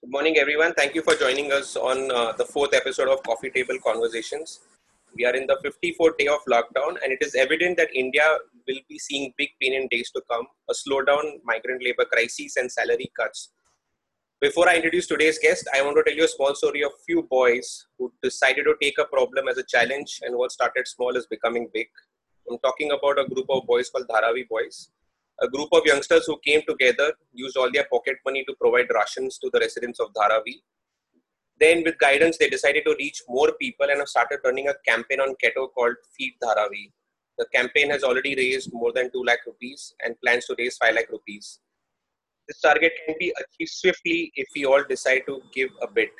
Good morning, everyone. Thank you for joining us on uh, the fourth episode of Coffee Table Conversations. We are in the 54th day of lockdown, and it is evident that India will be seeing big pain in days to come a slowdown, migrant labor crisis, and salary cuts. Before I introduce today's guest, I want to tell you a small story of few boys who decided to take a problem as a challenge, and what started small is becoming big. I'm talking about a group of boys called Dharavi Boys a group of youngsters who came together used all their pocket money to provide rations to the residents of Dharavi. Then, with guidance, they decided to reach more people and have started running a campaign on Ketto called Feed Dharavi. The campaign has already raised more than 2 lakh rupees and plans to raise 5 lakh rupees. This target can be achieved swiftly if we all decide to give a bit.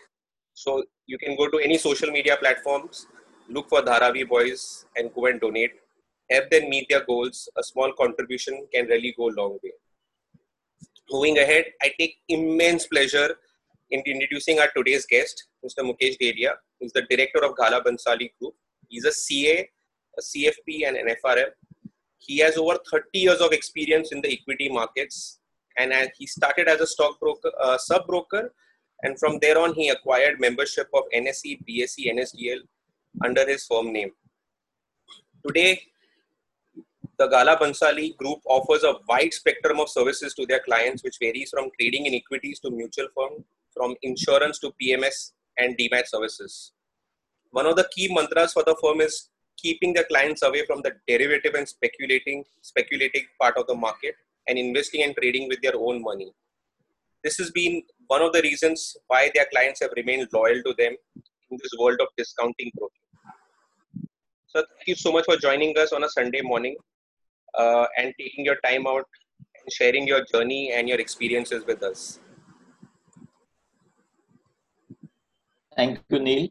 So, you can go to any social media platforms, look for Dharavi Boys, and go and donate help them meet their goals, a small contribution can really go a long way. Moving ahead, I take immense pleasure in introducing our today's guest, Mr. Mukesh Dedhia, who's the director of Ghalla Bhansali Group. He's a CA, a CFP, and an FRM. He has over 30 years of experience in the equity markets, and he started as a stockbroker, uh, sub broker, and from there on, he acquired membership of NSE, BSE, NSDL under his firm name. Today, the Ghalla Bhansali Group offers a wide spectrum of services to their clients, which varies from trading in equities to mutual fund, from insurance to PMS and demat services. One of the key mantras for the firm is keeping their clients away from the derivative and speculating speculating part of the market and investing and trading with their own money. This has been one of the reasons why their clients have remained loyal to them in this world of discounting broking. So thank you so much for joining us on a Sunday morning uh, and taking your time out and sharing your journey and your experiences with us. Thank you, Neil.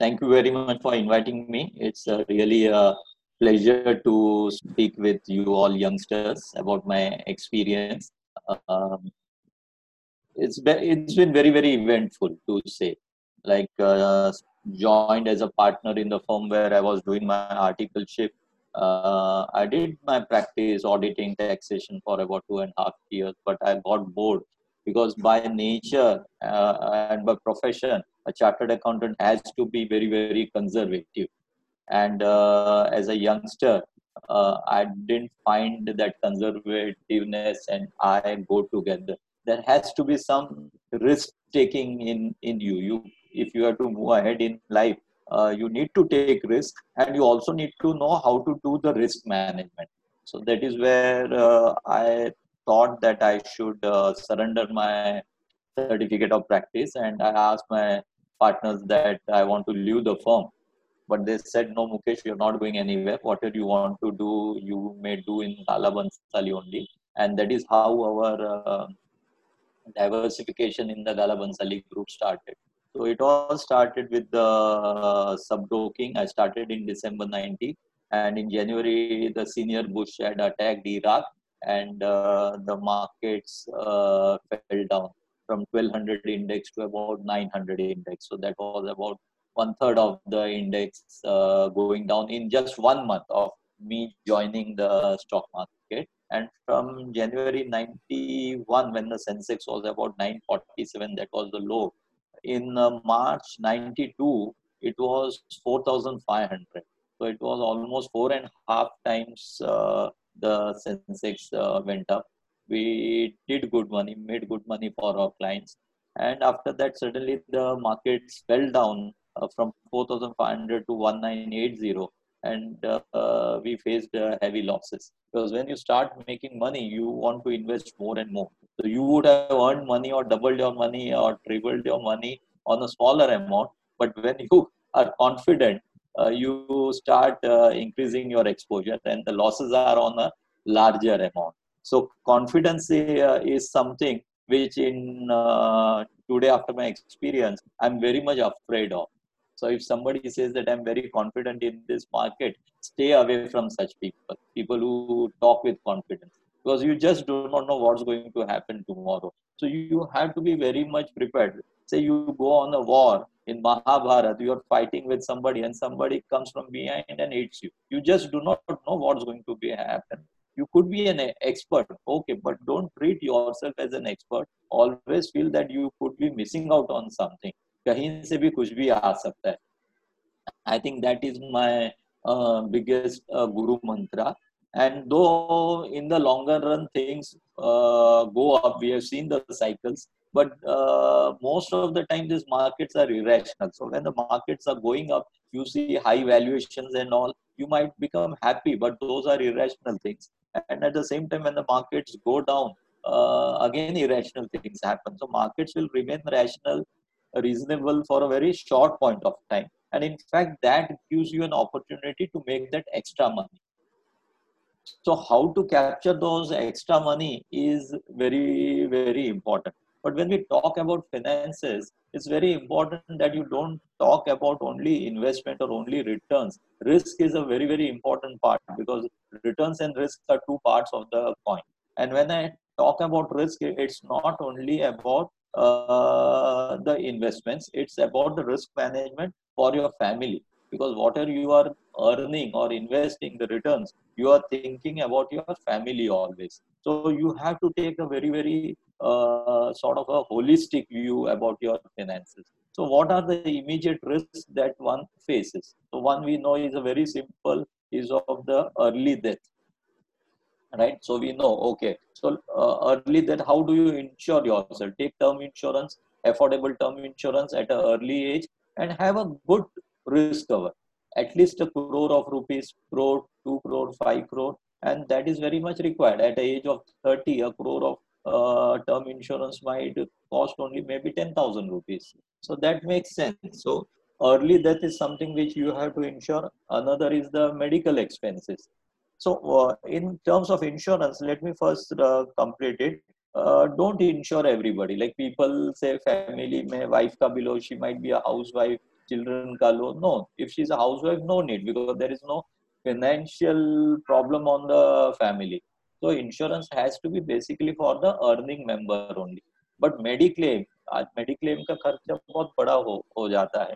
Thank you very much for inviting me. It's uh, really a pleasure to speak with you all youngsters about my experience. Um, it's been, it's been very very eventful to say. Like uh, joined as a partner in the firm where I was doing my articleship uh, I did my practice auditing taxation for about two and a half years, but I got bored because by nature uh, and by profession, a chartered accountant has to be very, very conservative. And uh, as a youngster, uh, I didn't find that conservativeness and I go together. There has to be some risk taking in, in you. You, if you are to move ahead in life, uh, you need to take risk and you also need to know how to do the risk management. So that is where uh, i thought that i should uh, surrender my certificate of practice and i asked my partners that i want to leave the firm. But they said no mukesh you're not going anywhere. Whatever you want to do you may do in Ghalla Bhansali only. And that is how our uh, diversification in the Ghalla Bhansali group started so it all started with the uh, sub-broking. I started in December 90 and in January the senior Bush had attacked Iraq and uh, the markets uh, fell down from 1200 index to about 900 index. So that was about one third of the index uh, going down in just one month of me joining the stock market. And from January 91, when the Sensex was about 947, that was the low in uh, March 92, it was 4,500. So it was almost four and a half times uh, the Sensex uh, went up. We did good money, made good money for our clients. And after that, suddenly the markets fell down uh, from 4,500 to 1980 and uh, we faced uh, heavy losses because when you start making money you want to invest more and more so you would have earned money or doubled your money or tripled your money on a smaller amount. But when you are confident, uh, you start uh, increasing your exposure and the losses are on a larger amount. So confidence uh, is something which in uh, today after my experience, I'm very much afraid of. So if somebody says that I'm very confident in this market, stay away from such people, people who talk with confidence because you just do not know what's going to happen tomorrow. So you have to be very much prepared. Say you go on a war in Mahabharata, you are fighting with somebody and somebody comes from behind and hits you. You just do not know what's going to be happen. you could be an expert okay but don't treat yourself as an expert always feel that you could be missing out on something bhi kuch bhi aa sakta hai i think that is my uh, biggest uh, guru mantra and though in the longer run things uh, go up we have seen the but uh, most of the time these markets are irrational so when the markets are going up you see high valuations and all you might become happy but those are irrational things and at the same time when the markets go down uh, again irrational things happen so markets will remain rational reasonable for a very short point of time and in fact that gives you an opportunity to make that extra money so how to capture those extra money is very very important but when we talk about finances, it's very important that you don't talk about only investment or only returns. Risk is a very, very important part because returns and risks are two parts of the coin. And when I talk about risk, it's not only about uh, the investments, it's about the risk management for your family. Because whatever you are earning or investing the returns, you are thinking about your family always. So you have to take a very, very uh, sort of a holistic view about your finances. So, what are the immediate risks that one faces? So, one we know is a very simple is of the early death, right? So we know okay. So uh, early death, how do you insure yourself? Take term insurance, affordable term insurance at an early age, and have a good risk cover. At least a crore of rupees, crore, two crore, five crore, and that is very much required. At the age of 30, a crore of uh, term insurance might cost only maybe 10,000 rupees. So that makes sense. So early death is something which you have to insure. Another is the medical expenses. So uh, in terms of insurance, let me first uh, complete it. Uh, don't insure everybody. Like people say, family, my wife ka below, she might be a housewife, children ka low. No, if she's a housewife, no need because there is no financial problem on the family so insurance has to be basically for the earning member only. But mediclaim, आज mediclaim का खर्चा बहुत बड़ा हो हो जाता है.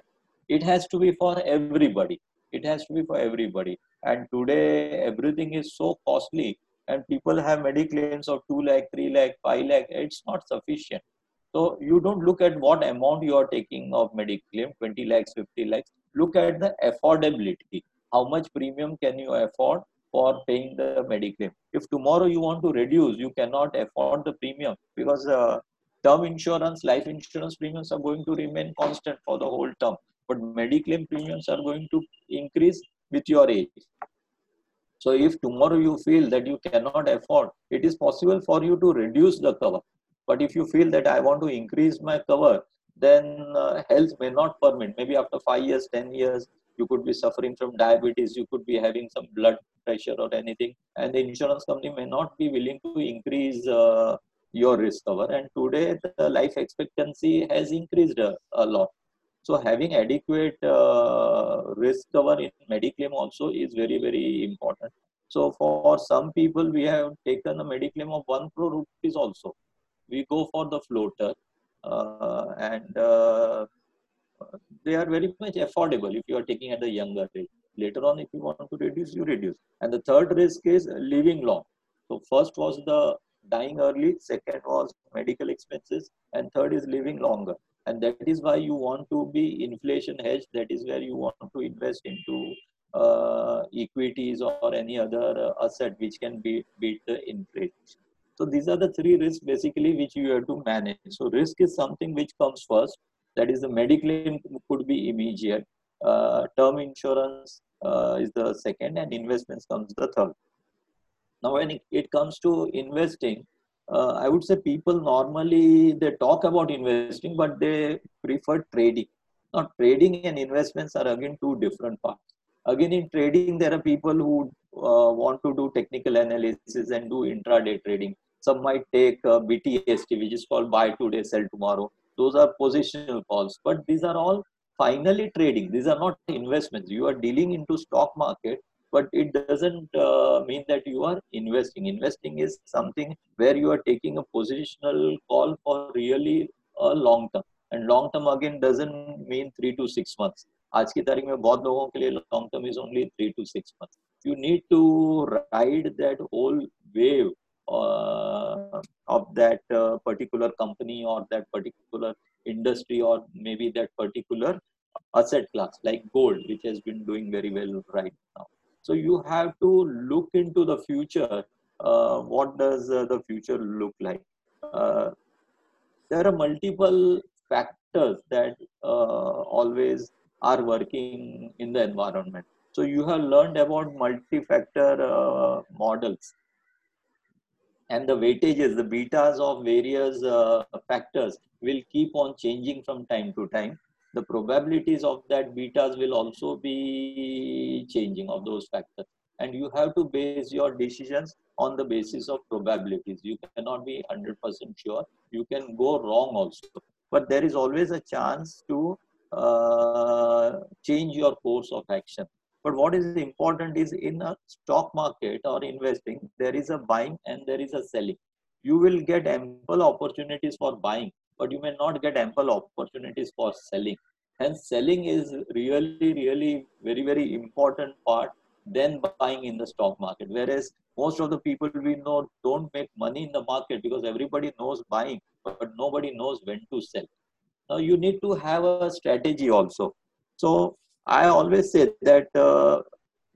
It has to be for everybody. It has to be for everybody. And today everything is so costly, and people have mediclaims of two lakh, three lakh, five lakh. It's not sufficient. So you don't look at what amount you are taking of mediclaim, 20 lakhs, 50 lakhs. Look at the affordability. How much premium can you afford for paying the mediclaim. If tomorrow you want to reduce, you cannot afford the premium because uh, term insurance, life insurance premiums are going to remain constant for the whole term. But mediclaim premiums are going to increase with your age. So if tomorrow you feel that you cannot afford, it is possible for you to reduce the cover. But if you feel that I want to increase my cover, then uh, health may not permit. Maybe after five years, 10 years, you could be suffering from diabetes, you could be having some blood pressure or anything, and the insurance company may not be willing to increase uh, your risk cover. And today, the life expectancy has increased a, a lot. So, having adequate uh, risk cover in Mediclaim also is very, very important. So, for some people, we have taken a Mediclaim of 1 crore rupees also. We go for the floater. Uh, and uh, they are very much affordable if you are taking at the younger age. Later on, if you want to reduce, you reduce. And the third risk is living long. So first was the dying early, second was medical expenses, and third is living longer. And that is why you want to be inflation hedged. That is where you want to invest into uh, equities or any other uh, asset which can be beat the inflation. So these are the three risks basically which you have to manage. So risk is something which comes first that is the mediclaim could be immediate uh, term insurance uh, is the second and investments comes the third now when it comes to investing uh, i would say people normally they talk about investing but they prefer trading. Now trading and investments are again two different parts. Again in trading there are people who uh, want to do technical analysis and do intraday trading. Some might take uh, btst which is called buy today sell tomorrow. Those are positional calls. But these are all finally trading. These are not investments. You are dealing into stock market but it doesn't uh, mean that you are investing investing is something where you are taking a positional call for really a long term and long term again doesn't mean 3 to 6 months आज की तारीख में बहुत लोगों के लिए long term is only three to six month You need to ride that whole wave uh, of that uh, particular company or that particular industry or maybe that particular asset class like gold, which has been doing very well right now. so you have to look into the future. Uh, what does uh, the future look like? Uh, there are multiple factors that uh, always are working in the environment. So you have learned about multi-factor uh, models and the weightages, the betas of various uh, factors will keep on changing from time to time. The probabilities of that betas will also be changing of those factors. And you have to base your decisions on the basis of probabilities. You cannot be 100% sure. You can go wrong also. But there is always a chance to uh, change your course of action. But what is important is in a stock market or investing, there is a buying and there is a selling. You will get ample opportunities for buying, but you may not get ample opportunities for selling. Hence, selling is really, really very, very important part than buying in the stock market. Whereas most of the people we know don't make money in the market because everybody knows buying, but nobody knows when to sell. Now you need to have a strategy also. So I always say that uh,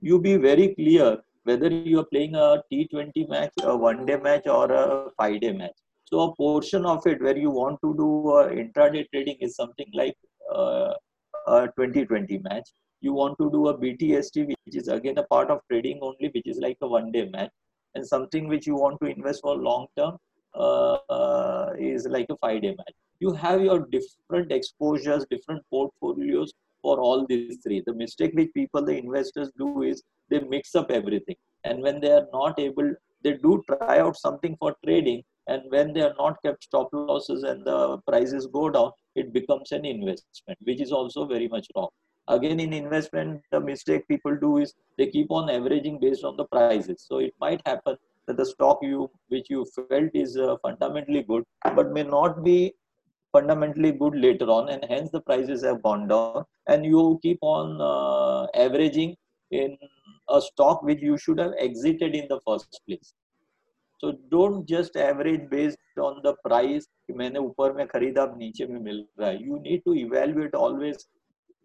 you be very clear whether you are playing a T20 match, a one day match, or a five day match. So a portion of it where you want to do uh, intraday trading is something like uh, a 2020 match. You want to do a BTST, which is again a part of trading only, which is like a one day match, and something which you want to invest for long term uh, uh, is like a five day match. You have your different exposures, different portfolios for all these three. The mistake which people, the investors do is they mix up everything. And when they are not able, they do try out something for trading. And when they are not kept stop losses and the prices go down, it becomes an investment, which is also very much wrong. Again, in investment, the mistake people do is they keep on averaging based on the prices. So it might happen that the stock you which you felt is uh, fundamentally good, but may not be fundamentally good later on and hence the prices have gone down and you keep on uh, averaging in a stock which you should have exited in the first place so don't just average based on the price कि मैंने ऊपर में खरीदा अब नीचे में मिल रहा है you need to evaluate always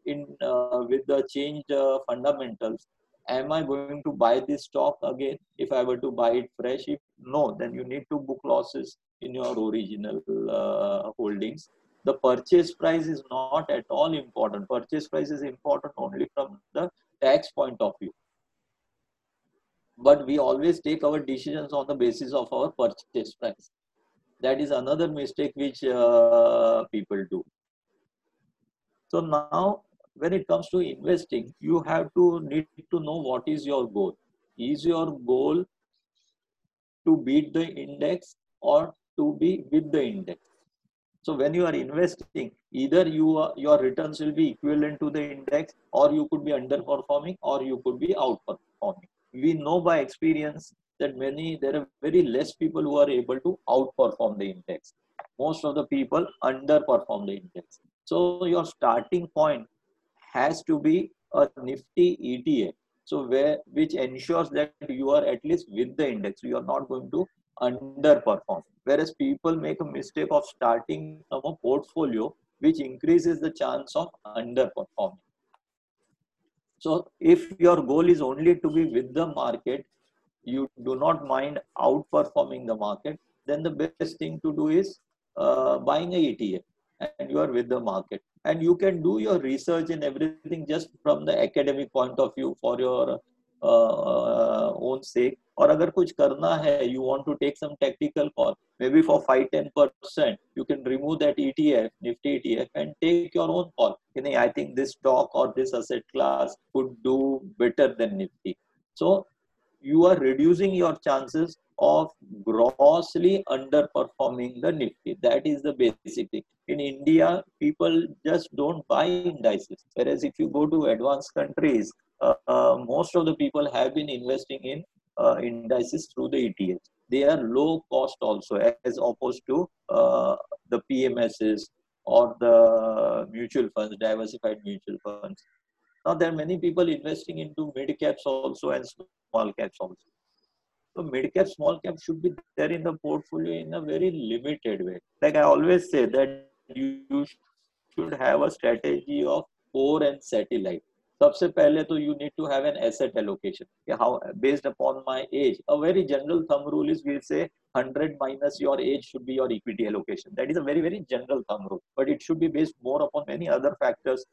in uh, with the changed uh, fundamentals am i going to buy this stock again if i were to buy it fresh if no then you need to book losses in your original uh, holdings. The purchase price is not at all important. Purchase price is important only from the tax point of view. But we always take our decisions on the basis of our purchase price. That is another mistake which uh, people do. So now, when it comes to investing, you have to need to know what is your goal. Is your goal to beat the index or to be with the index. So when you are investing, either you are, your returns will be equivalent to the index or you could be underperforming or you could be outperforming. We know by experience that many, there are very less people who are able to outperform the index. Most of the people underperform the index. So your starting point has to be a nifty ETF. So where, which ensures that you are at least with the index. You are not going to underperform. Whereas people make a mistake of starting from a portfolio which increases the chance of underperforming. So if your goal is only to be with the market, you do not mind outperforming the market, then the best thing to do is uh, buying a ETF and you are with the market. And you can do your research and everything just from the academic point of view for your own sake और अगर कुछ करना है you want to take some tactical call maybe for 5 10 percent you can remove that ETF nifty ETF and take your own call you know I think this stock or this asset class could do better than nifty so you are reducing your chances of grossly underperforming the nifty that is the basic thing in india people just don't buy indices whereas if you go to advanced countries uh, uh, most of the people have been investing in uh, indices through the ETFs. They are low cost also as opposed to uh, the PMSs or the mutual funds, diversified mutual funds. Now there are many people investing into mid caps also and small caps also. So mid cap, small cap should be there in the portfolio in a very limited way. Like I always say that you should have a strategy of core and satellite. सबसे पहले तो you need to have an asset allocation how based upon my age a very general thumb rule is we'll say 100 minus your age should be your equity allocation that is a very very general thumb rule but it should be based more upon many other factors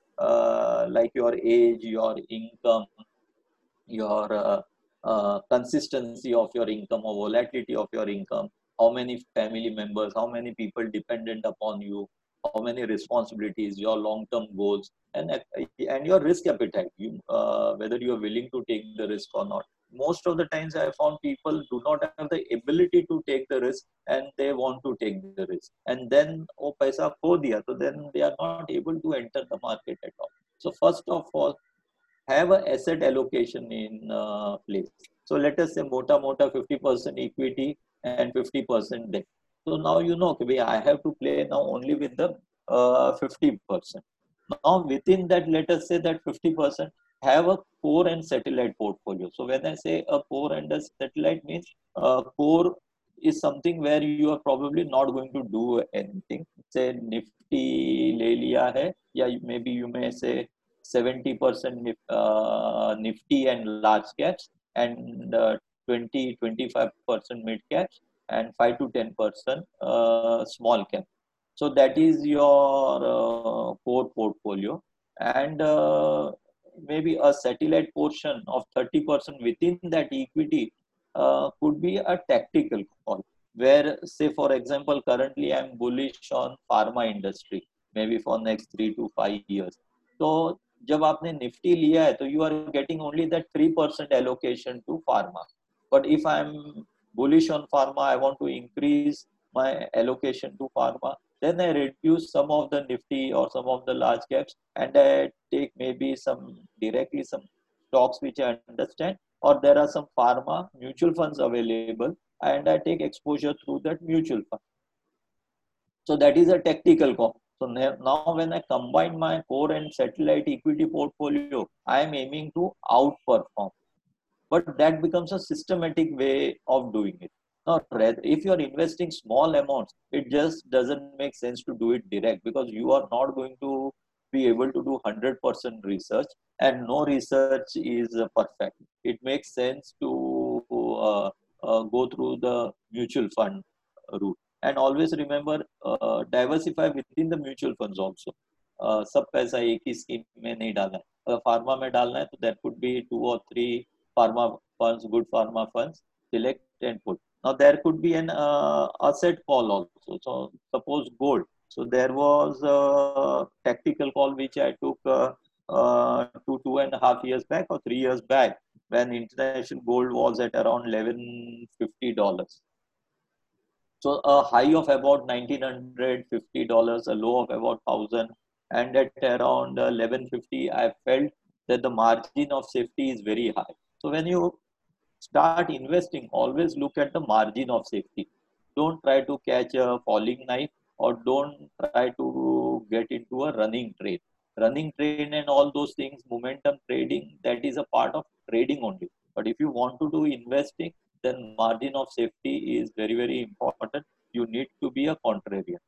like your age your income your consistency of your income और volatility of your income how many family members how many people dependent upon you how many responsibilities, your long-term goals, and and your risk appetite. You uh, whether you are willing to take the risk or not. Most of the times, I found people do not have the ability to take the risk, and they want to take the risk, and then oh paisa kho diya, so then they are not able to enter the market at all. So first of all, have an asset allocation in uh, place. So let us say mota mota 50% equity and 50% debt. So now you know, okay, I have to play now only with the uh, 50%. Now within that, let us say that 50% have a core and satellite portfolio. So when I say a core and a satellite means uh, core is something where you are probably not going to do anything. Say Nifty le liya hai, yeah, maybe you may say 70% uh, Nifty and large caps and uh, 20 25% mid caps and 5 to 10 percent uh, small cap so that is your uh, core portfolio and uh, maybe a satellite portion of 30 percent within that equity uh, could be a tactical call where say for example currently i'm bullish on pharma industry maybe for next 3 to 5 years so जब आपने Nifty लिया है तो you are getting only that three percent allocation to pharma but if I am bullish on pharma i want to increase my allocation to pharma. Then i reduce some of the nifty or some of the large caps and i take maybe some directly some stocks which i understand or there are some pharma mutual funds available and i take exposure through that mutual fund. So that is a tactical call. So now when I combine my core and satellite equity portfolio, I am aiming to outperform But that becomes a systematic way of doing it. Now, if you are investing small amounts, it just doesn't make sense to do it direct because you are not going to be able to do 100% research and no research is perfect. It makes sense to uh, uh, go through the mutual fund route and always remember uh, diversify within the mutual funds also uh, सब पैसा एक ही scheme में नहीं डालना है अगर pharma में डालना है तो देर कुड बी टू और three pharma funds, good pharma funds, select and put. Now there could be an uh, asset call also. So suppose gold. So there was a tactical call which I took uh, uh, two two and a half years back or three years back when international gold was at around eleven fifty dollars. So a high of about nineteen hundred fifty dollars, a low of about thousand, and at around eleven fifty, I felt that the margin of safety is very high. So when you start investing, always look at the margin of safety. Don't try to catch a falling knife or don't try to get into a running trade. Running trade and all those things, momentum trading, that is a part of trading only. But if you want to do investing, then margin of safety is very very important you need to be a contrarian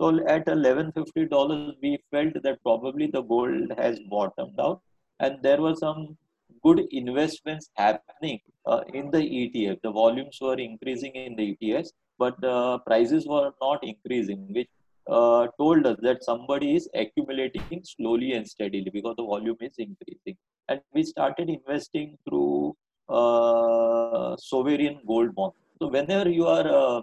so at $1150 we felt that probably the gold has bottomed out and there were some good investments happening uh, in the etf the volumes were increasing in the etfs but the prices were not increasing which uh, told us that somebody is accumulating slowly and steadily because the volume is increasing and we started investing through uh, sovereign gold bond. So whenever you are uh,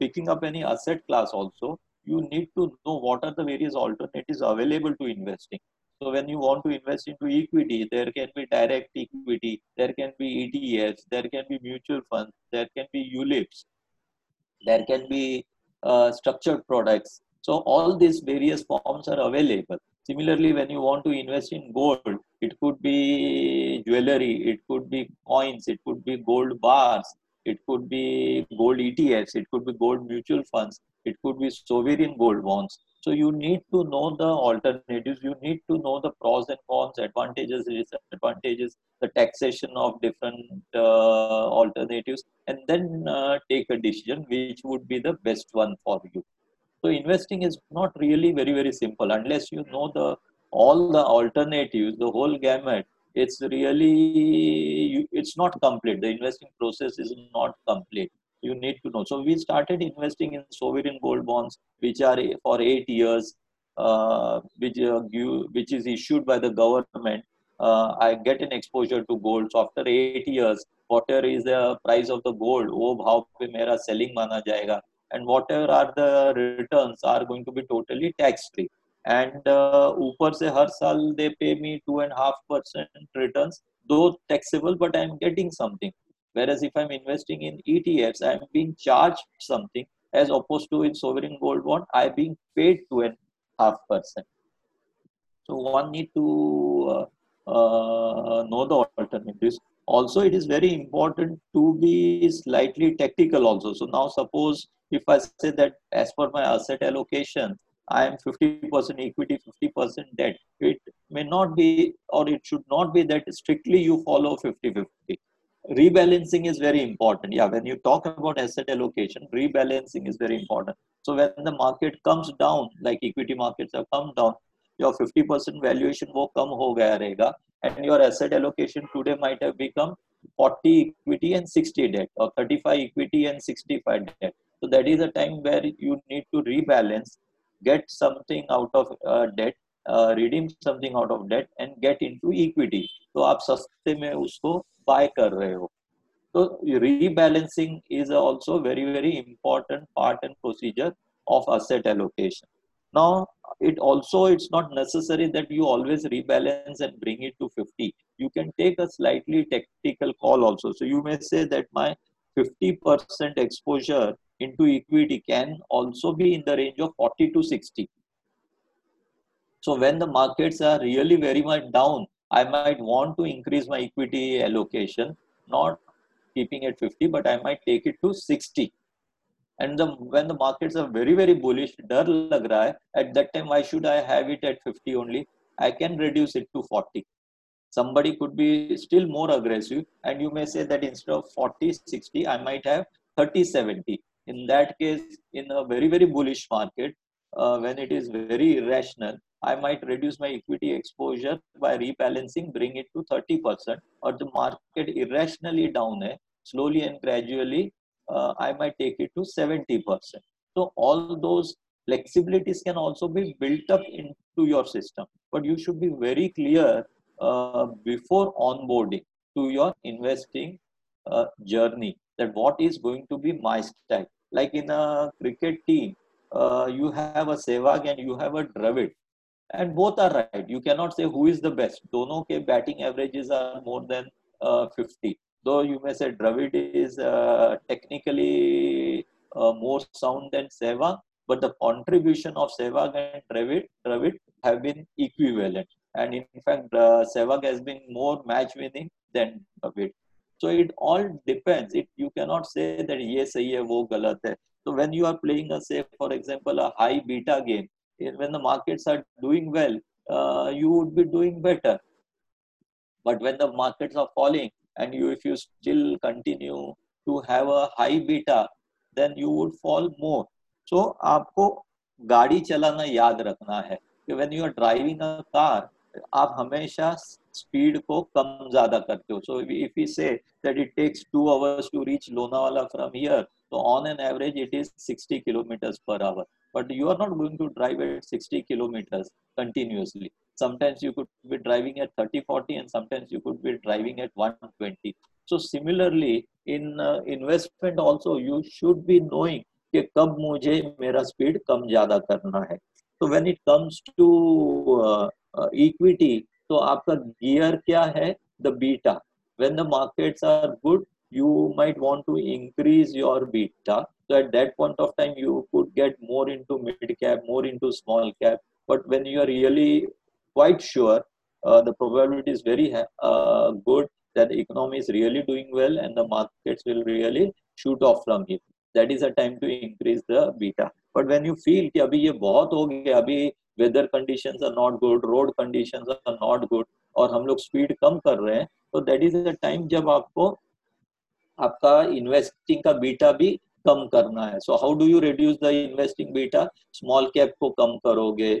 picking up any asset class also, you need to know what are the various alternatives available to investing. So when you want to invest into equity, there can be direct equity, there can be ETFs, there can be mutual funds, there can be ULIPs, there can be uh, structured products. So all these various forms are available. Similarly, when you want to invest in gold, it could be jewelry, it could be coins, it could be gold bars, it could be gold ETFs, it could be gold mutual funds, it could be sovereign gold bonds. So you need to know the alternatives. You need to know the pros and cons, advantages, disadvantages, the taxation of different uh, alternatives, and then uh, take a decision which would be the best one for you. So investing is not really very very simple unless you know the all the alternatives, the whole gamut. It's really it's not complete. The investing process is not complete you need to know. So we started investing in sovereign gold bonds, which are for eight years, uh, which, uh, which is issued by the government. Uh, I get an exposure to gold. So after eight years, whatever is the price of the gold, oh, how pe mera selling mana jayega, and whatever are the returns are going to be totally tax free. And uh, upar se har saal they pay me two and a half percent returns, though taxable, but I am getting something. Whereas if I'm investing in ETFs, I'm being charged something as opposed to in sovereign gold bond, I'm being paid two and a half percent. So one need to uh, uh, know the alternatives. Also, it is very important to be slightly tactical also. So now suppose if I say that as per my asset allocation, I am 50% equity, 50% debt. It may not be, or it should not be that strictly you follow 50 50 rebalancing is very important. Yeah when you talk about asset allocation rebalancing is very important. So when the market comes down like equity markets have come down your 50% valuation will come ho gaya and your asset allocation today might have become 40 equity and 60 debt or 35 equity and 65 debt. So that is a time where you need to rebalance get something out of uh, debt uh, redeem something out of debt and get into equity. So aap saste mein bye कर रहे हो तो rebalancing is also very very important part and procedure of asset allocation now it also it's not necessary that you always rebalance and bring it to 50 you can take a slightly tactical call also so you may say that my 50% exposure into equity can also be in the range of 40 to 60 so when the markets are really very much down I might want to increase my equity allocation, not keeping it 50, but I might take it to 60. And the, when the markets are very, very bullish, dar lag raha hai, at that time, why should I have it at 50 only? I can reduce it to 40. Somebody could be still more aggressive, and you may say that instead of 40, 60, I might have 30, 70. In that case, in a very, very bullish market, uh, when it is very irrational, I might reduce my equity exposure by rebalancing, bring it to 30%, or the market irrationally down, hai, slowly and gradually, uh, I might take it to 70%. So all those flexibilities can also be built up into your system, but you should be very clear uh, before onboarding to your investing uh, journey that what is going to be my style. Like in a cricket team, uh, you have a Sehwag and you have a Dravid and both are right. You cannot say who is the best. Dono ke batting averages are more than uh, 50. Though you may say Dravid is uh, technically uh, more sound than Sehwag, but the contribution of Sehwag and Dravid, Dravid have been equivalent. And in fact, uh, Sehwag has been more match winning than Dravid. So it all depends. It you cannot say that yes, sahi hai, wo galat hai. So when you are playing a say, for example, a high beta game, when the markets are doing well, uh, you would be doing better. But when the markets are falling and you if you still continue to have a high beta, then you would fall more. So आपको गाड़ी चलाना याद रखना है कि when you are driving a car, आप हमेशा speed को कम ज़्यादा करते हो so if you say that it takes two hours to reach Lonavala from here so on an average it is 60 kilometers per hour but you are not going to drive at 60 kilometers continuously sometimes you could be driving at 30 40 and sometimes you could be driving at 120 so similarly in uh, investment also you should be knowing कि कब मुझे मेरा speed कम ज़्यादा करना है तो when it comes to equity तो आपका गियर क्या है the beta when the markets are good you might want to increase your beta so at that point of time, you could get more into mid cap, more into small cap. But when you are really quite sure, uh, the probability is very uh, good that the economy is really doing well and the markets will really shoot off from here. That is a time to increase the beta. But when you feel कि अभी ये बहुत हो गया अभी weather condition are not good road condition are not good और हम लोग स्पीड कम कर रहे हैं तो दैट इज़ द टाइम जब आपको आपका इन्वेस्टिंग का बीटा भी कम करना है। So how do you reduce the investing beta small cap को कम करोगे,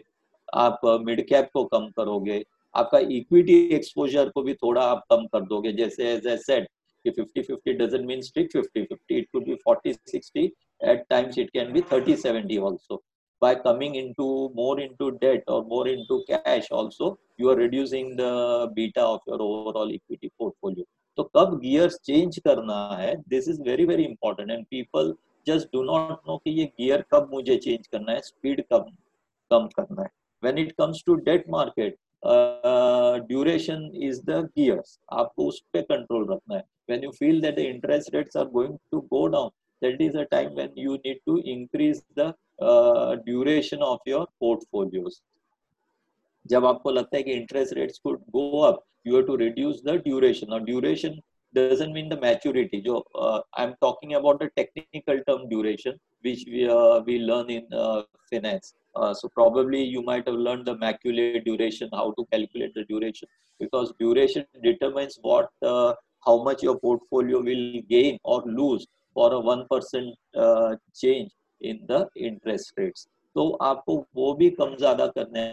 आप मिड कैप को कम करोगे, आपका इक्विटी एक्सपोजर को भी थोड़ा आप कम कर दोगे। जैसे एज ए सेट कि 50 50 doesn't mean strict 50 50 it could be 40 60 at times it can be 30 70 also by coming into more into debt or more into cash also you are reducing the beta of your overall equity portfolio तो कब gears change करना है this is very very important and people just do not know कि ये gear कब मुझे change करना है स्पीड कब कम करना है when it comes to debt market duration is the gears आपको उस पर कंट्रोल रखना है when you feel that the interest rates are going to go down that is a time when you need to increase the uh, duration of your portfolios. जब आपको लगता है interest rates could go up, you have to reduce the duration. Now duration doesn't mean the maturity. Uh, I'm talking about the technical term duration, which we uh, learn in finance. So probably you might have learned the Macaulay duration, how to calculate the duration, because duration determines what how much your portfolio will gain or lose for a one percent change in the interest rates. तो आपको वो भी कम ज़्यादा करने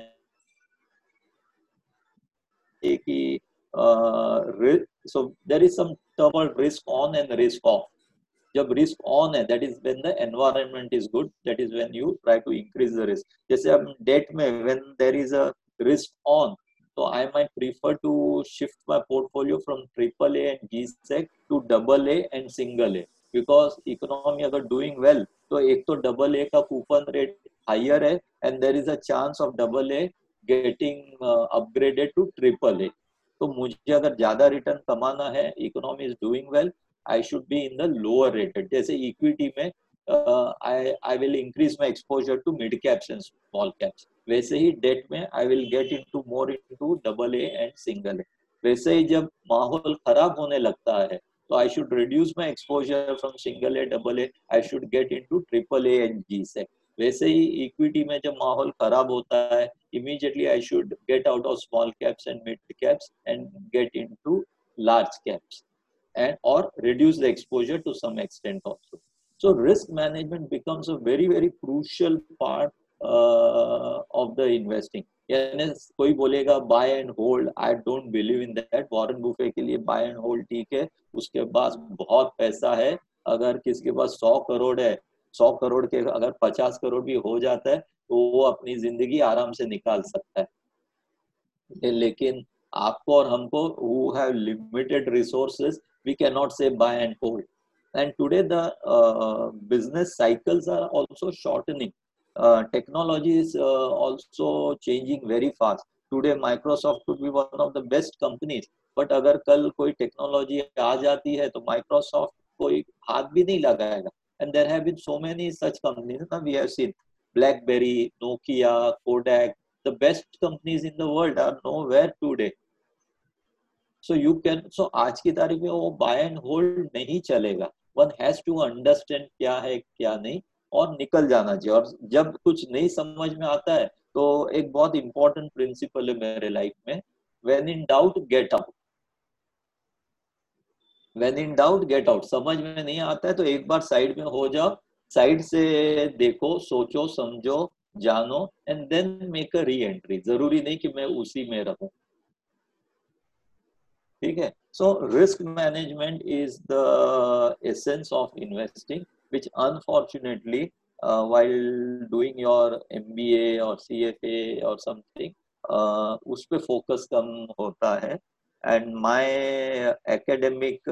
कि on and risk off. जब risk on है that is the is good that is when you try to increase the risk जैसे हम डेट में इज़ अ रिस्क ऑन तो I might prefer to shift my portfolio from triple A and G sec to double A and single A because economy अगर doing well तो एक तो double A का coupon rate higher है and there is a chance of double A getting upgraded to triple A तो मुझे अगर ज़्यादा रिटर्न कमाना है economy is doing well I should be in the lower rated जैसे इक्विटी में I I will increase my exposure to mid caps and small caps वैसे ही डेट में I will get into more into double A and single A वैसे ही जब माहौल खराब होने लगता है तो I should reduce my exposure from single A double A I should get in to triple A and G सेक वैसे ही इक्विटी में जब माहौल खराब होता है immediately I should get out of small caps and mid caps and get into large caps and or reduce the exposure to some extent also. So risk management becomes a very, very crucial part uh, of the investing. यानी कोई बोलेगा buy and hold I don't believe in that Warren Buffett के लिए bye and hold ठीक है। उसके पास बहुत पैसा है। अगर किसके पास सौ करोड़ है सौ करोड़ के अगर पचास करोड़ भी हो जाता है तो वो अपनी ज़िंदगी आराम से निकाल सकता है लेकिन आपको और हमको who have limited resources we cannot say buy and hold. And today the uh, business cycles are also shortening. Uh, technology is uh, also changing very fast today microsoft could be one of the best companies but अगर कल कोई technology आ जाती है तो Microsoft कोई हाथ भी नहीं लगाएगा and there have been so many such companies now we have seen BlackBerry, Nokia, Kodak, the best companies in the world are nowhere today. So you can, so आज की तारीख में वो buy and hold नहीं चलेगा. One has to understand क्या है क्या नहीं और निकल जाना चाहिए। और जब कुछ नहीं समझ में आता है तो एक बहुत इंपॉर्टेंट प्रिंसिपल है मेरे लाइफ में when in doubt get out. When in doubt get out समझ में नहीं आता है तो एक बार साइड में हो जाओ साइड से देखो, सोचो, समझो, जानो and then make a re entry ज़रूरी नहीं कि मैं उसी में रहूँ। ठीक है? So risk management is the essence of investing which unfortunately while doing your MBA or CFA or something uh, उस पे फोकस कम होता है एंड माय एकेडमिक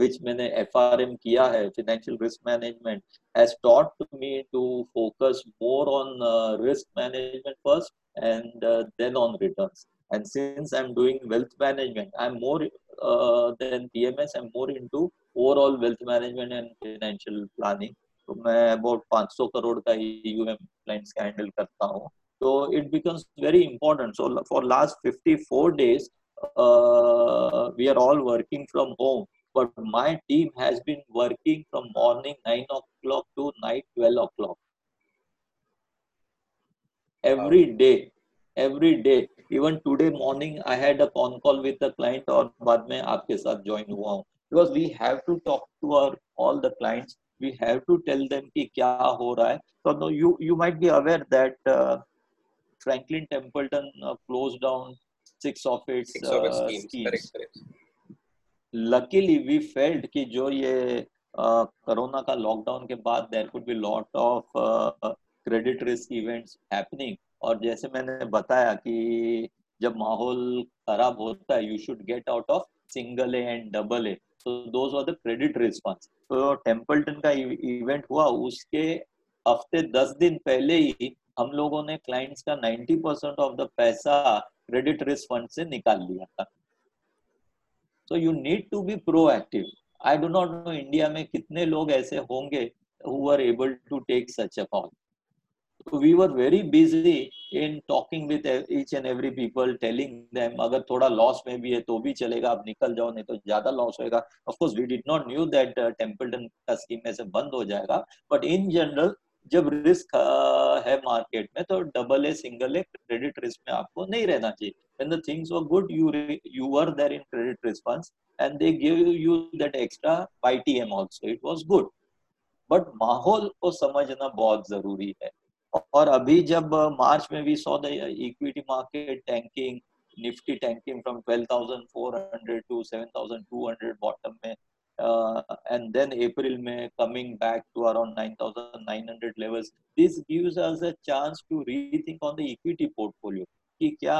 which मैंने FRM किया है financial risk management has taught me to focus more on uh, risk management first and uh, then on returns and since I'm doing wealth management I'm more uh, than PMS I'm more into overall wealth management and financial planning तो मैं about 500 crore का ही AUM clients का handle करता हूँ। तो it becomes very important so for last 54 days we are all working from home but my team has been working from morning nine o'clock to night 12 o'clock every day every day even today morning I had a con call with the client और बाद में आपके साथ join हुआ हूँ। Because we have to talk to our all the clients we have to tell them कि क्या हो रहा है so no, you you might be aware that uh, Franklin Templeton uh, closed down six of its, six of its uh, schemes. schemes. Correct, correct. Luckily, we felt कि जो ये corona का lockdown के बाद there could be lot of credit risk events happening और जैसे मैंने बताया कि जब माहौल खराब होता है you should get out of single A and double A तो those the credit risk funds तो टेम्पल्टन का इवेंट हुआ, उसके हफ़्ते दस दिन पहले ही हम लोगों ने क्लाइंट्स का 90 परसेंट ऑफ़ द पैसा क्रेडिट रिस्क फंड से निकाल लिया था। So you need to be proactive I do not know India में कितने लोग ऐसे होंगे who are able to take such a call we were very busy in talking with each and every people telling them अगर थोड़ा loss में भी है तो भी चलेगा आप निकल जाओ नहीं तो ज़्यादा लॉस होएगा of we did not knew that Templeton का स्कीम ऐसे बंद हो जाएगा बट इन जनरल जब रिस्क है मार्केट में तो double A single A credit risk में आपको नहीं रहना चाहिए when the things were good you re, you were there in credit response and they give you that extra YTM also it was good but माहौल को समझना बहुत ज़रूरी है और अभी जब मार्च में भी so equity market tanking Nifty tanking from 12,400 to 7,200 bottom में एंड देन में coming back to around 9,900 levels this gives a chance to rethink on the equity portfolio कि क्या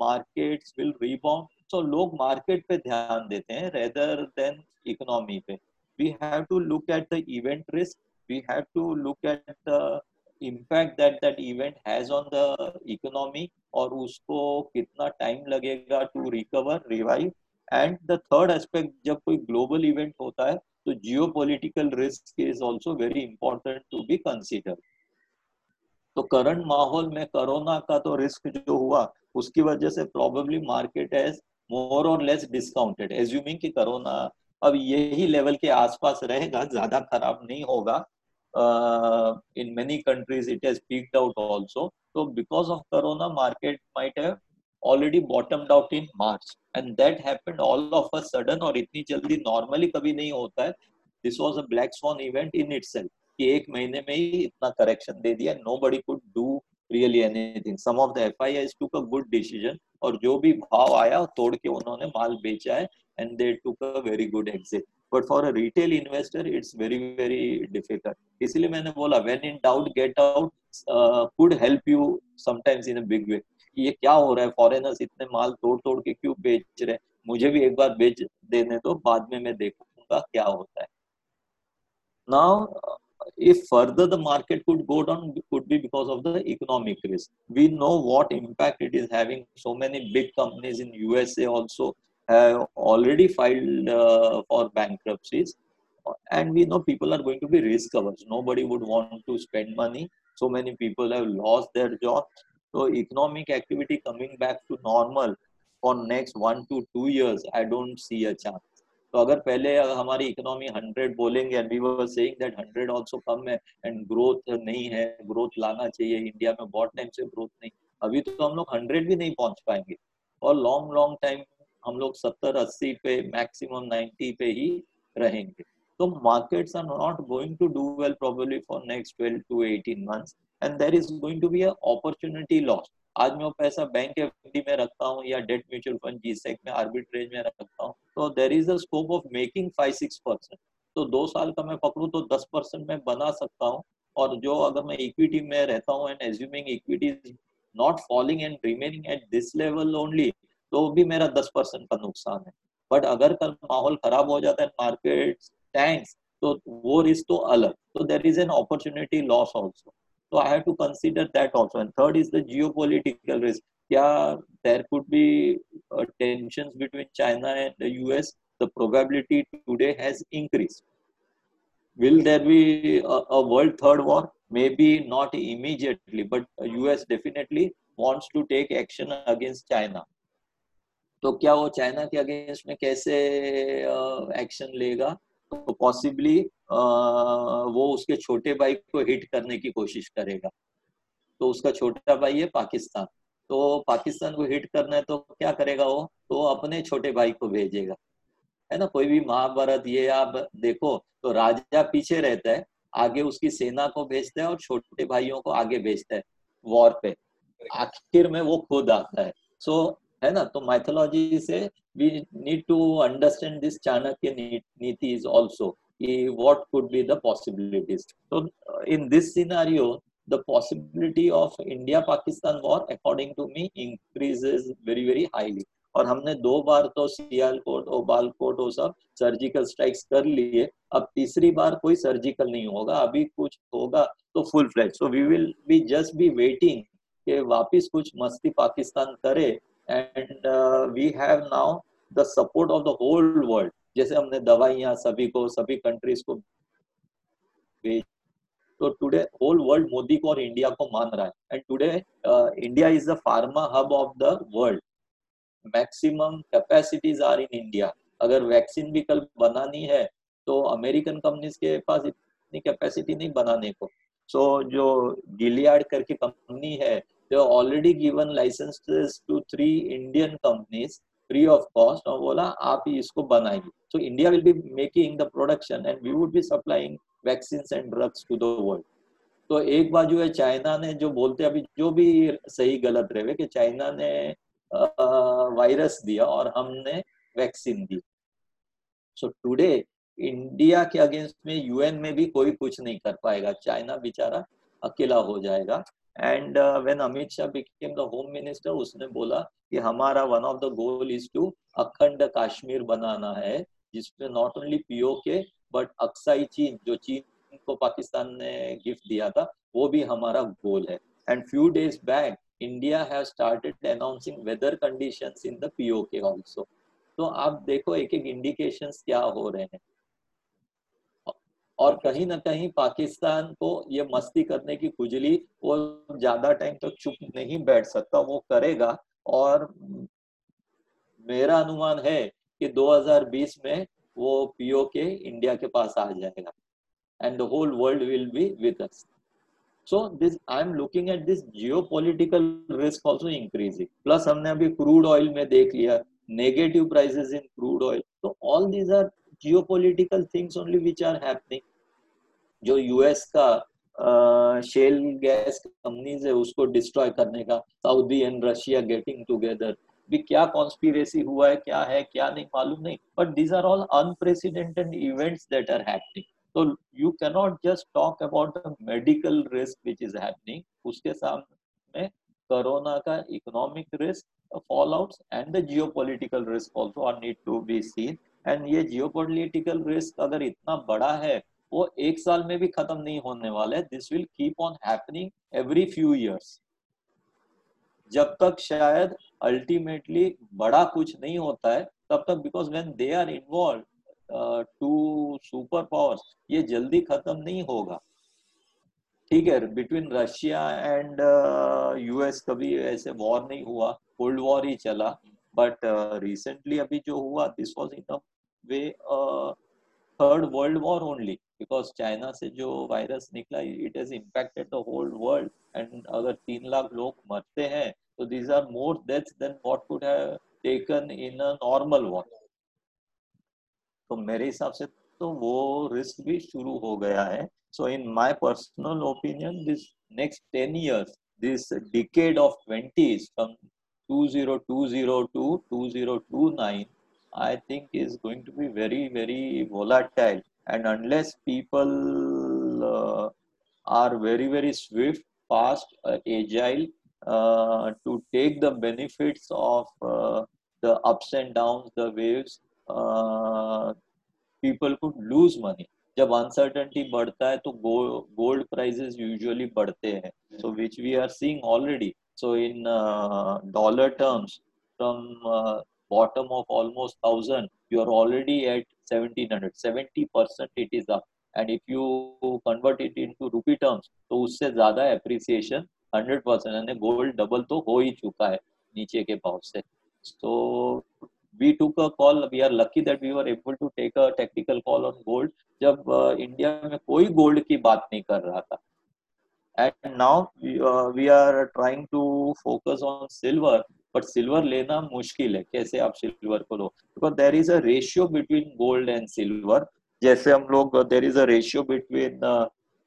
मार्केट विल रिबाउंड सो लोग market पे ध्यान देते हैं rather than economy पे. We have to look at the event risk we have to look at the impact that that event has on the economy और उसको कितना टाइम लगेगा to recover revive? And the third aspect जब कोई global event होता है तो geopolitical risk is also very important to be consider तो करंट माहौल में कोरोना का तो रिस्क जो हुआ, उसकी वजह से probably market as more or less discounted assuming कि कोरोना अब यही लेवल के आसपास रहेगा, ज़्यादा खराब नहीं होगा uh, in many countries it has peaked out also so because of corona market might have already bottomed out in march and that happened all of a sudden or itni jaldi normally kabhi nahi hota hai this was a black swan event in itself ki ek mahine mein hi itna correction de diya nobody could do really anything some of the FIS took a good decision aur jo bhi bhav aaya tod ke unhone maal becha hai and they took a very good exit but for a retail investor it's very very difficult इसलिए मैंने बोला when in doubt get out could help you sometimes in a big way ये क्या हो रहा है? Foreigners इतने माल तोड़ तोड़ के क्यों बेच रहे हैं? मुझे भी एक बार बेच देने तो बाद में मैं देखूँगा क्या होता है। Now if further the market could go down, could be because of the economic risk. We know what impact it is having so many big companies in usa also. have already filed uh, for bankruptcies and we know people are going to be risk averse nobody would want to spend money so many people have lost their jobs So economic activity coming back to normal for next one to two years, I don't see a chance. तो अगर पहले हमारी economy 100 बोलेंगे and we were saying that 100 also कम है and growth नहीं है growth लाना चाहिए इंडिया में बहुत टाइम से ग्रोथ नहीं अभी तो हम लोग 100 भी नहीं पहुंच पाएंगे और लॉन्ग लॉन्ग टाइम हम लोग 70 80 पे मैक्सिमम 90 पे ही रहेंगे। तो markets are not going to do well probably for next 12 to 18 months and there is going to be opportunity loss आज मैं पैसा बैंक एफडी में रखता हूँ या debt mutual fund G sec में आर्बिट्रेज में रखता हूँ तो there is a scope of making five six percent तो दो साल का मैं पकड़ू तो दस परसेंट में बना सकता हूँ, और जो अगर मैं इक्विटी में रहता हूँ and assuming equity not falling and remaining at this level only तो भी मेरा दस परसेंट का नुकसान है। बट अगर कल माहौल खराब हो जाता है मार्केट टैंक्स तो वो रिस्क तो अलग। तो there is an opportunity loss also तो I have to consider that also and third is the geopolitical risk क्या there could be tension between China and US the probability today has increase will there be world third war may be not immediately but you definitely wants to take action against China तो क्या वो China के against में कैसे action लेगा? तो possibly वो उसके छोटे भाई को हिट करने की कोशिश करेगा। तो उसका छोटा भाई है पाकिस्तान। तो पाकिस्तान को हिट करना है तो क्या करेगा वो? तो अपने छोटे भाई को भेजेगा। है ना? कोई भी महाभारत ये आप देखो तो राजा पीछे रहता है आगे उसकी सेना को भेजता है और छोटे भाइयों को आगे भेजता है वॉर पे। आखिर में वो खुद आता है। सो so, है ना? तो माइथोलॉजी से we need to understand this Chanakya Niti is also what could be the possibilities. So, in this scenario, the possibility of india pakistan war, according to me, increases very very highly. और हमने दो बार तो सियालकोट और बालकोट वो सब surgical strikes कर लिए। अब तीसरी बार कोई सर्जिकल नहीं होगा, अभी कुछ होगा तो full flat so we will be just be waiting कि वापिस कुछ मस्ती पाकिस्तान करे and we have now the support of the whole world जैसे हमने दवाइयाँ सभी को सभी कंट्रीज़ को भेज तो टुडे होल वर्ल्ड मोदी को और इंडिया को मान रहा है। And today India is the pharma hub of the world maximum capacities are in India अगर वैक्सीन भी कल बनानी है तो अमेरिकन कंपनीज़ के पास इतनी कैपेसिटी नहीं बनाने को। सो so, जो गिलियाड करके कंपनी है they have already given licenses to three Indian companies free of cost और बोला आप इसको बनाइए so India will be making the production and we would be supplying vaccines and drugs to the world तो एक बाजू है चाइना ने जो बोलते अभी जो भी सही गलत रहे कि चाइना ने वायरस दिया और हमने वैक्सीन दी सो टुडे इंडिया के अगेंस्ट में यूएन में भी कोई कुछ नहीं कर पाएगा चाइना बेचारा अकेला हो जाएगा and when Amit Shah became the home minister उसने बोला कि हमारा one of the goal is to अखंड कश्मीर बनाना है, जिसमें not only POK but Aksai Chin जो चीन को पाकिस्तान ने गिफ्ट दिया था, वो भी हमारा गोल है। And few days back India have started announcing weather conditions in the POK also तो आप देखो एक एक इंडिकेशंस क्या हो रहे हैं। और कहीं ना कहीं पाकिस्तान को ये मस्ती करने की खुजली वो ज़्यादा टाइम तक तो चुप नहीं बैठ सकता, वो करेगा। और मेरा अनुमान है कि 2020 में वो पीओ के इंडिया के पास आ जाएगा and the whole world will be with us so this I am looking at this geopolitical risk also increasing plus हमने अभी क्रूड ऑयल में देख लिया negative prices in crude oil तो all these are geopolitical things only which are happening जो US का shale gas companies है, उसको डिस्ट्रॉय करने का Saudi and Russia getting together भी क्या कॉन्स्पिरेसी हुआ है, क्या है, क्या नहीं, मालूम नहीं. But these are all unprecedented events that are happening तो you cannot just talk about medical risk which is happening उसके सामने कोरोना का economic risk fall out and the geopolitical risk also are need to be seen and ये geopolitical risk अगर इतना बड़ा है वो एक साल में भी खत्म नहीं होने वाला। This will keep on happening every few years जब तक शायद अल्टीमेटली बड़ा कुछ नहीं होता है तब तक because when they are involve two super powers ये जल्दी खत्म नहीं होगा। ठीक है बिटवीन रशिया एंड यूएस कभी ऐसे वॉर नहीं हुआ कोल्ड वॉर ही चला। बट रिसेंटली uh, अभी जो हुआ this was in way third world war only because China से जो वायरस निकला it has impacted the whole world and अगर तीन लाख लोग मरते हैं तो these are more deaths than what could have taken in a normal war तो मेरे हिसाब से तो वो रिस्क भी शुरू हो गया है। So in my personal opinion this next ten years this decade of twenties from 2020 to 2029 I think is going to be very, very volatile. And unless people uh, are very, very swift, fast, uh, agile uh, to take the benefits of uh, the ups and downs, the waves, uh, people could lose money. जब uncertainty बढ़ता है तो gold prices usually बढ़ते हैं so which we are seeing already so in dollar terms from bottom of almost 1000 you are already at 1700 70 percent it is up and if you convert it into rupee terms तो उससे ज़्यादा appreciation 100 percent यानी gold double तो हो ही चुका है नीचे के भाव से। तो we took a call we are lucky that we are able to take a technical call on gold जब इंडिया में कोई गोल्ड की बात नहीं कर रहा था। And now we are trying to focus on silver but silver लेना मुश्किल है। कैसे आप सिल्वर को लो? Because there is a ratio between gold and silver जैसे हम लोग there is a ratio between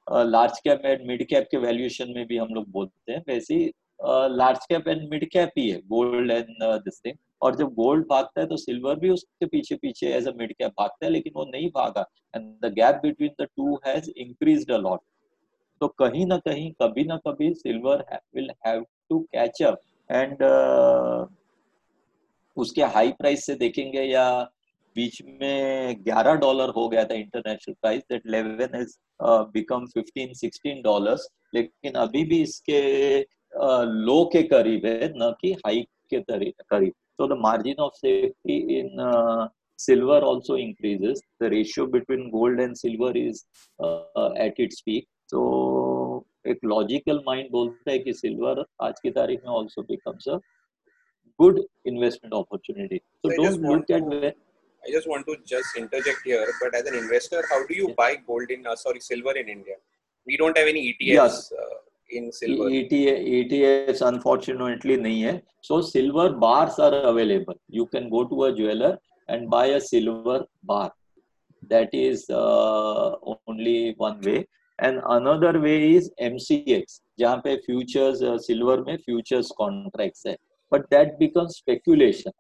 large cap and mid cap के वैल्यूएशन में भी हम लोग बोलते हैं। वैसे large cap and mid cap ही है गोल्ड एंड दिस थिंग और जब गोल्ड भागता है तो सिल्वर भी उसके पीछे पीछे एज अ मिड कैप भागता है, लेकिन वो नहीं भागा। And the gap between the two has increased a lot तो कहीं ना कहीं, कभी ना कभी silver will have to catch up and uh, उसके हाई प्राइस से देखेंगे या बीच में 11 डॉलर हो गया था international price that level has become 15 16 dollars लेकिन अभी भी इसके लो uh, के करीब है न कि हाई के करीब so the margin of safety in uh, silver also increases the ratio between gold and silver is uh, at its peak so एक लॉजिकल माइंड बोलता है कि सिल्वर आज की तारीख में also becomes a good investment opportunity so don't look at I just want to just interject here, but as an investor, how do you yeah. buy gold in, uh, sorry, silver in India? We don't have any ETFs yes. uh, in silver. ETFs unfortunately nahi hai. So silver bars are available. You can go to a jeweler and buy a silver bar. That is uh, only one way. And another way is MCX जहाँ पे futures silver uh, में futures contracts है। But that become speculation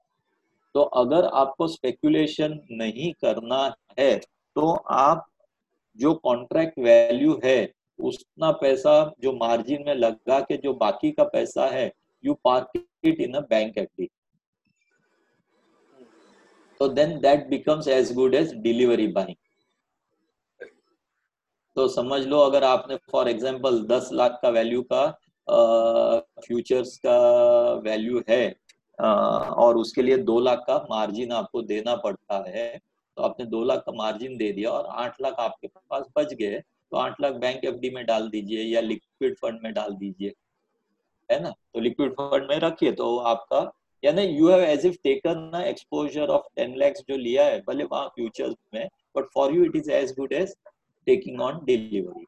तो अगर आपको speculation नहीं करना है तो आप जो कॉन्ट्रैक्ट वैल्यू है उतना पैसा जो मार्जिन में लगा के जो बाकी का पैसा है you park it in a bank FD तो then that becomes as good as delivery buying तो समझ लो अगर आपने फॉर एग्जांपल दस लाख का वैल्यू का फ्यूचर्स का वैल्यू है आ, और उसके लिए दो लाख का मार्जिन आपको देना पड़ता है तो आपने दो लाख का मार्जिन दे दिया और आठ लाख आपके पास बच गए तो आठ लाख बैंक एफडी में डाल दीजिए या लिक्विड फंड में डाल दीजिए है ना? तो लिक्विड फंड में रखिए तो आपका यानी you have as if taken exposure of ten lakhs जो लिया है भले वहाँ फ्यूचर्स में but for you it is as good as taking on delivery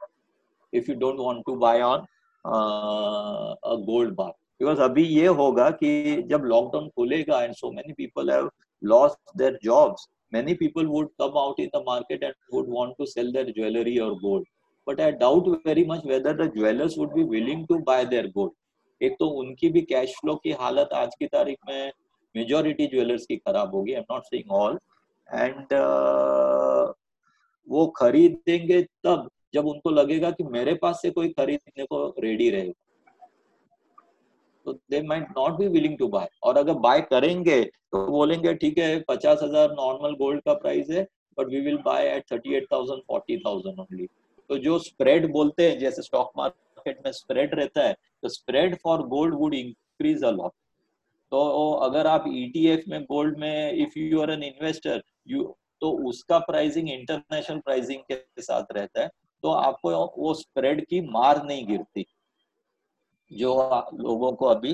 if you don't want to buy on uh, a gold bar because अभी ये होगा कि जब लॉकडाउन खुलेगा and so many people have lost their jobs many people would come out in the market and would want to sell their jewelry or gold but I doubt very much whether the jewelers would be willing to buy their gold एक तो उनकी भी cash flow की हालत आज की तारीख में मेजोरिटी ज्वेलर्स की खराब होगी I am not saying all and वो खरीदेंगे तब, जब उनको लगेगा कि मेरे पास से कोई खरीदने को रेडी रहेगा। तो they might not be willing to buy और अगर बाय करेंगे तो बोलेंगे, ठीक है, पचास हज़ार नॉर्मल गोल्ड का प्राइस है but we will buy at thirty eight thousand forty thousand only तो जो स्प्रेड बोलते हैं, जैसे स्टॉक मार्केट में स्प्रेड रहता है तो spread for gold would increase a lot तो अगर आप ईटीएफ e में गोल्ड में if you are an investor you तो उसका प्राइसिंग इंटरनेशनल प्राइसिंग के साथ रहता है तो आपको वो स्प्रेड की मार नहीं गिरती, जो लोगों को अभी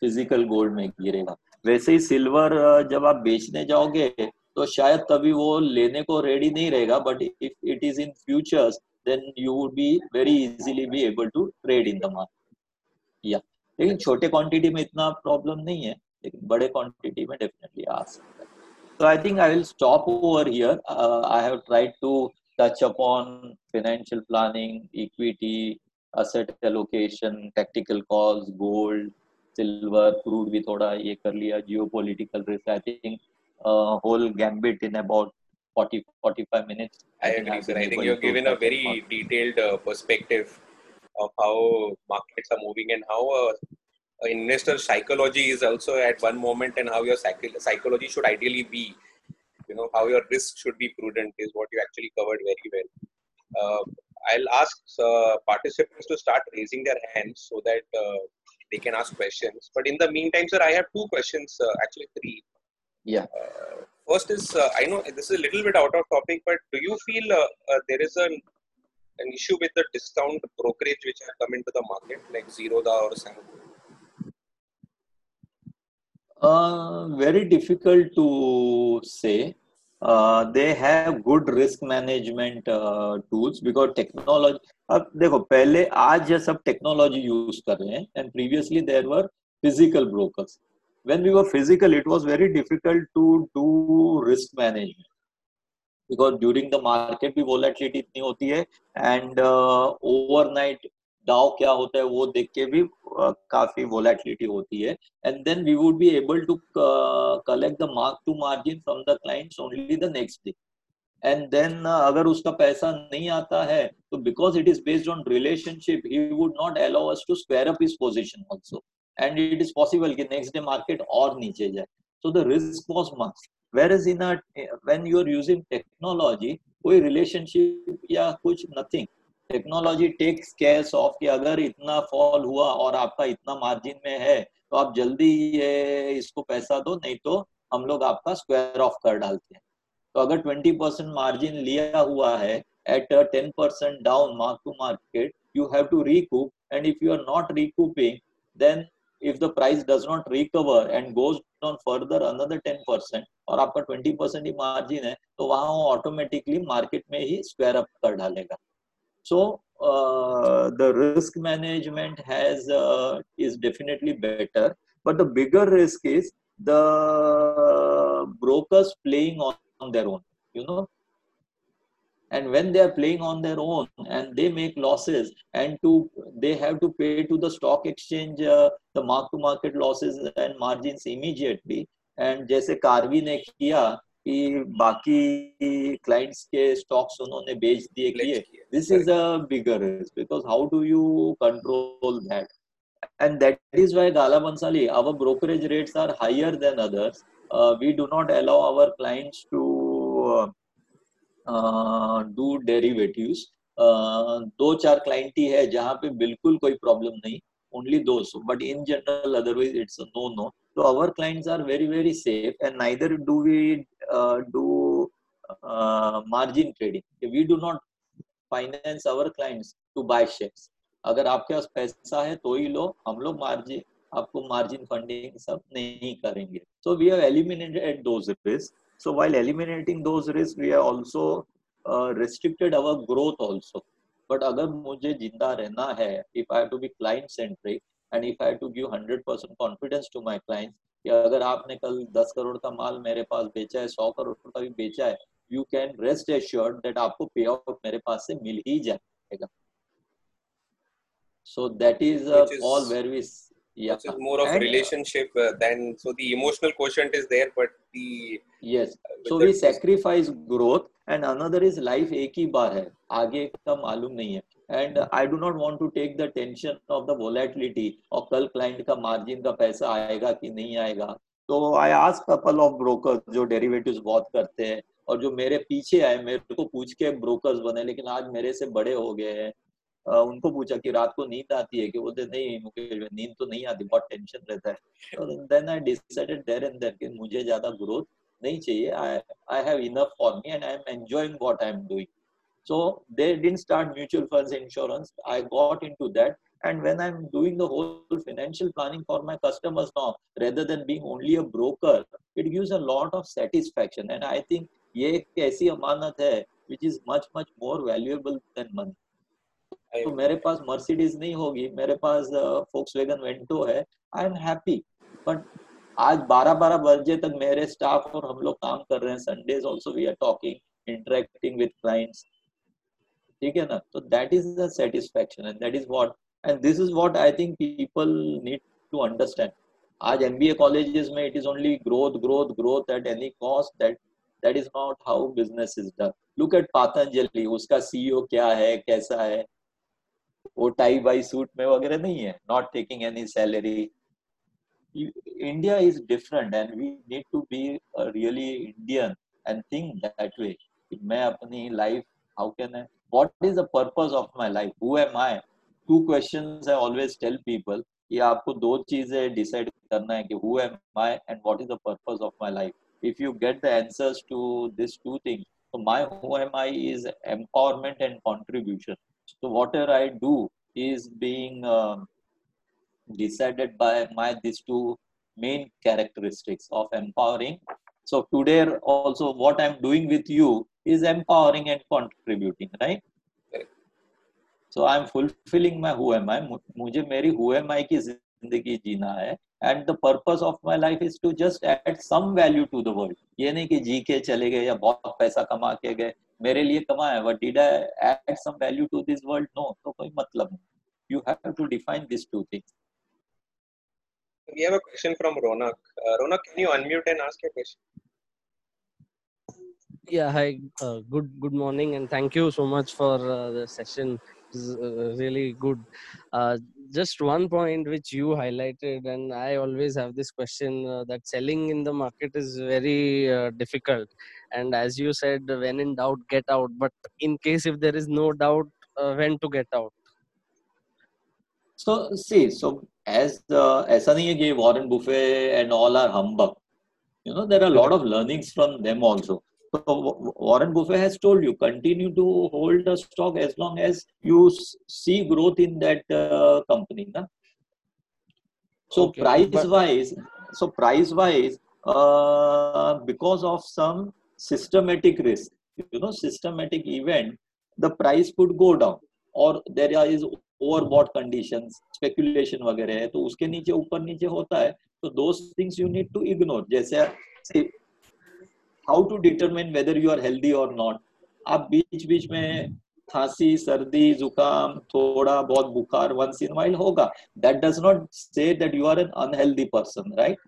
फ़िज़िकल गोल्ड में गिरेगा। वैसे ही सिल्वर जब आप बेचने जाओगे तो शायद तभी वो लेने को रेडी नहीं रहेगा but if it is in futures then you would be very easily be able to trade in the market या लेकिन छोटे क्वांटिटी में इतना प्रॉब्लम नहीं है, लेकिन बड़े क्वांटिटी में डेफिनेटली आ सकता So I think I will stop over here. Uh, I have tried to touch upon financial planning, equity, asset allocation, tactical calls, gold, silver, crude भी थोड़ा ये कर लिया, geopolitical risk. I think uh, whole gambit in about 40 45 minutes. I, I agree, sir. I think you've given a very detailed uh, perspective of how markets are moving and how uh, investor psychology is also at one moment and how your psych- psychology should ideally be. You know how your risk should be prudent is what you actually covered very well. Uh, i'll ask uh, participants to start raising their hands so that uh, they can ask questions. But in the meantime sir i have two questions uh, actually three. Yeah. Uh, first is uh, i know this is a little bit out of topic but do you feel there is an an issue with the discount brokerage which have come into the market like Zerodha or Samco? Very difficult to say Uh, they have good risk management uh, tools अब देखो पहले आज ये सब technology use कर रहे हैं and previously there were physical brokers when we were physical it was very difficult to do risk management because during the market भी वोलेटिलिटी इतनी होती है एंड ओवरनाइट uh, डाउ क्या होता है वो देख के भी काफ़ी वोलेटिलिटी होती है। And then we would be able to collect the mark to margin from the clients only the next day and then अगर उसका पैसा नहीं आता है तो because it is based on relationship he would not allow us to square up his position also and it is possible कि next day market और नीचे जाए। So the risk was much whereas in when you are using technology कोई relationship या कुछ nothing technology takes care of कि अगर इतना फॉल हुआ और आपका इतना मार्जिन में है तो आप जल्दी ये, इसको पैसा दो, नहीं तो हम लोग आपका स्क्वायर ऑफ़ कर डालते हैं। तो अगर 20 परसेंट मार्जिन लिया हुआ है at ten percent down mark to market you have to recoup and if you are not recouping then if the price does not recover and goes on further another 10% और आपका 20 percent ही margin है तो वहाँ वो automatically market में ही square up कर डालेगा। So uh, the risk management has uh, is definitely better, but the bigger risk is the brokers playing on, on their own. You know, and when they are playing on their own and they make losses and to they have to pay to the stock exchange uh, the mark to market losses and margins immediately and जैसे कार्वी ने किया कि बाकी clients के stocks उन्होंने बेच दिए this is a bigger because how do you control that and that is why Gala Bansali our brokerage rates are higher than others we do not allow our clients to do derivative दो चार client ही है जहाँ पे बिल्कुल कोई problem नहीं only दो सो। But in general otherwise it's no no so our clients are very very safe and neither do we uh, do uh, margin trading. We do not finance our clients to buy shares अगर आपके पास पैसा है तो ही लो हम लोग margin आपको margin funding सब नहीं करेंगे। So we have eliminated those risk so while eliminating those risk we are also restricted our growth also but अगर मुझे ज़िंदा रहना है if I to be client centric and if I to give hundred percent confidence to my client कि अगर आपने कल दस करोड़ का माल मेरे पास बेचा है सौ करोड़ का भी बेचा है you can rest assured that आपको पे आउट मेरे पास से मिल ही जाएगा so that is uh, is, all where we yeah which is more of and, relationship uh, than so the emotional quotient is there but the yes uh, so we sacrifice growth and another is life एक ही बार है आगे का मालूम नहीं है and I do not want to take the tension of the volatility और कल client का मार्जिन का पैसा आएगा कि नहीं आएगा तो आई आज कपल ऑफ़ ब्रोकर जो डेरिवेटिव्स बहुत करते हैं और जो मेरे पीछे आए मेरे को पूछ के ब्रोकर्स बने लेकिन आज मेरे से बड़े हो गए हैं उनको पूछा कि रात को नींद आती है कि बोलते नहीं मुझे नींद तो नहीं आती बहुत टेंशन रहता है then I decided there and there कि मुझे ज़्यादा ग्रोथ नहीं चाहिए I I have enough for me and I am enjoying what I am doing So they didn't start mutual funds insurance. I got into that. And when I'm doing the whole financial planning for my customers now, rather than being only a broker, it gives a lot of satisfaction. And I think ये एक ऐसी अमानत है which is much much more valuable than money. तो मेरे पास Mercedes नहीं होगी मेरे पास फोक्स वेगन वेंटो है आई एम हैप्पी बट आज 12 12 बजे तक मेरे स्टाफ और हम लोग काम कर रहे हैं Sundays also we are talking interacting with clients ठीक है ना? तो that is the satisfaction and that is what and this is what I think people need to understand आज एमबीए कॉलेजेस में it is only growth growth growth at any cost that that is not how business is done look at Patanjali उसका CEO क्या है, कैसा है? वो tie by suit में वगैरह नहीं है not taking any salary India is different and we need to be really Indian and think that way मैं अपनी life how can I what is the purpose of my life who am i two questions i always tell people कि आपको दो चीजें decide करना है कि who am I and what is the purpose of my life. If you get the answers to these two things, so my who am I is empowerment and contribution. So whatever I do is being uh, decided by my these two main characteristics of empowering. So today also what I'm doing with you is empowering and contributing, right? So I'm fulfilling my who am I. मुझे मेरी who am I की ज़िंदगी जीना है and the purpose of my life is to just add some value to the world. ये नहीं कि जी के चले गए या बहुत पैसा कमा के गए मेरे लिए कमाया but did I add some value to this world? No, तो कोई मतलब नहीं. You have to define these two things. We have a question from Ronak. Uh, Ronak, can you unmute and ask your question? Yeah, hi. Uh, good good morning, and thank you so much for uh, the session. Uh, really good. Uh, just one point which you highlighted, and I always have this question uh, that selling in the market is very uh, difficult. And as you said, when in doubt, get out. But in case if there is no doubt, when to get out? So see, so as the SNE gave Warren Buffett and all are humbug, you know there are a lot of learnings from them also So Warren Buffett has told you continue to hold a stock as long as you see growth in that uh, company. Na? So okay, price but... wise, so price wise, uh, because of some systematic risk, you know, systematic event, the price could go down or there is overbought conditions, speculation वगैरह है तो उसके नीचे ऊपर नीचे होता है तो those things you need to ignore जैसे how to determine whether you are healthy और नॉट आप बीच बीच में खांसी सर्दी जुकाम थोड़ा बहुत बुखार वंस इन वाइल होगा। That does not say that you are an unhealthy person right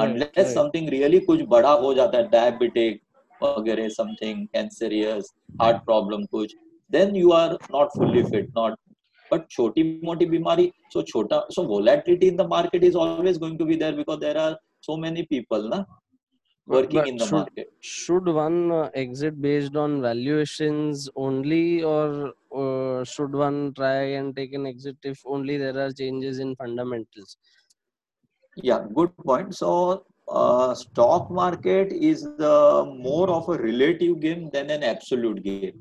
unless something really कुछ बड़ा हो जाता है डायबिटिक वगैरह समथिंग कैंसरियस हार्ट प्रॉब्लम कुछ then you are not fully fit not but छोटी मोटी बीमारी सो छोटा so volatility in the market is always going to be there because there are so many people ना। Working but in the should, market. Should one uh, exit based on valuations only, or uh, should one try and take an exit if only there are changes in fundamentals? Yeah, good point. So, uh, stock market is the more of a relative game than an absolute game.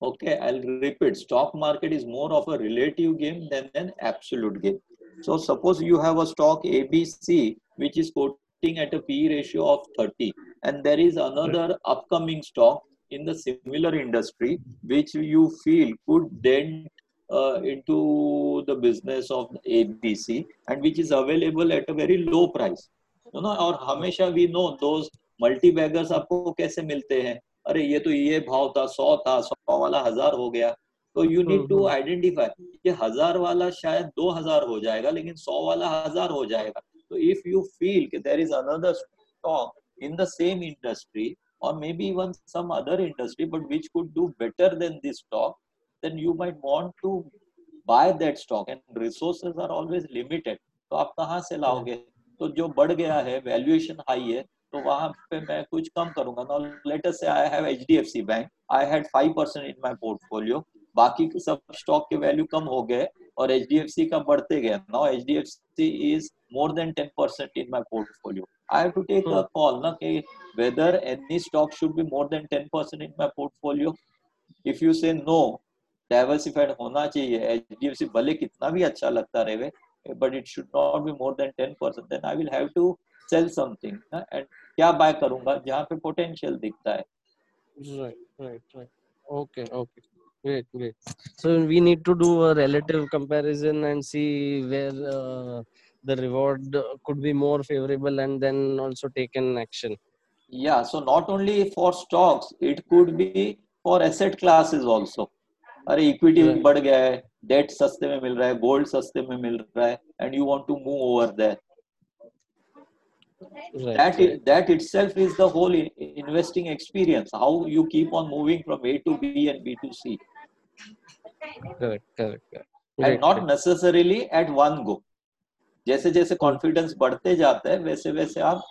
Okay, I'll repeat. Stock market is more of a relative game than an absolute game. So, suppose you have a stock ABC which is quoted at a P ratio of 30. And there is another upcoming stock in the similar industry which you feel could dent uh, into the business of ABC and which is available at a very low price. You know, और हमेशा we know those multi baggers आपको कैसे मिलते हैं अरे ये तो ये भाव था सौ था सौ वाला हज़ार हो गया तो यू नीड टू आइडेंटिफाई ये हज़ार वाला शायद दो हज़ार हो जाएगा लेकिन सौ वाला हज़ार हो जाएगा So if you feel that there is another stock in the same industry or maybe even some other industry but which could do better than this stock, then you might want to buy that stock and resources are always limited. तो से लाओगे तो जो बढ़ गया है valuation high है तो वहाँ पे मैं कुछ कम करूँगा ना लेटर से I have H D F C bank I had five percent in my portfolio बाकी सब स्टॉक के वैल्यू कम हो गए और एच डी एफ़ सी का बढ़ते गए now H D F C is more than ten percent in my portfolio I have to take a call ना कि whether any stock should be more than ten percent in my portfolio if you say no diversified होना चाहिए। H D F सी भले कितना भी अच्छा लगता रहे but it should not be more than ten percent then I will have to sell something and क्या buy करूँगा? जहाँ पे पोटेंशियल दिखता है। Right right right okay okay great great so we need to do a relative comparison and see where uh, the reward could be more favorable and then also take an action yeah so not only for stocks it could be for asset classes also अरे equity right. बढ़ गया है date सस्ते में मिल रहा है gold सस्ते में मिल रहा है and you want to move over there Right, that right. It, that itself is the whole investing experience how you keep on moving from a to b and b to c correct correct, correct. and not necessarily at one go जैसे जैसे confidence बढ़ते जाता है वैसे वैसे आप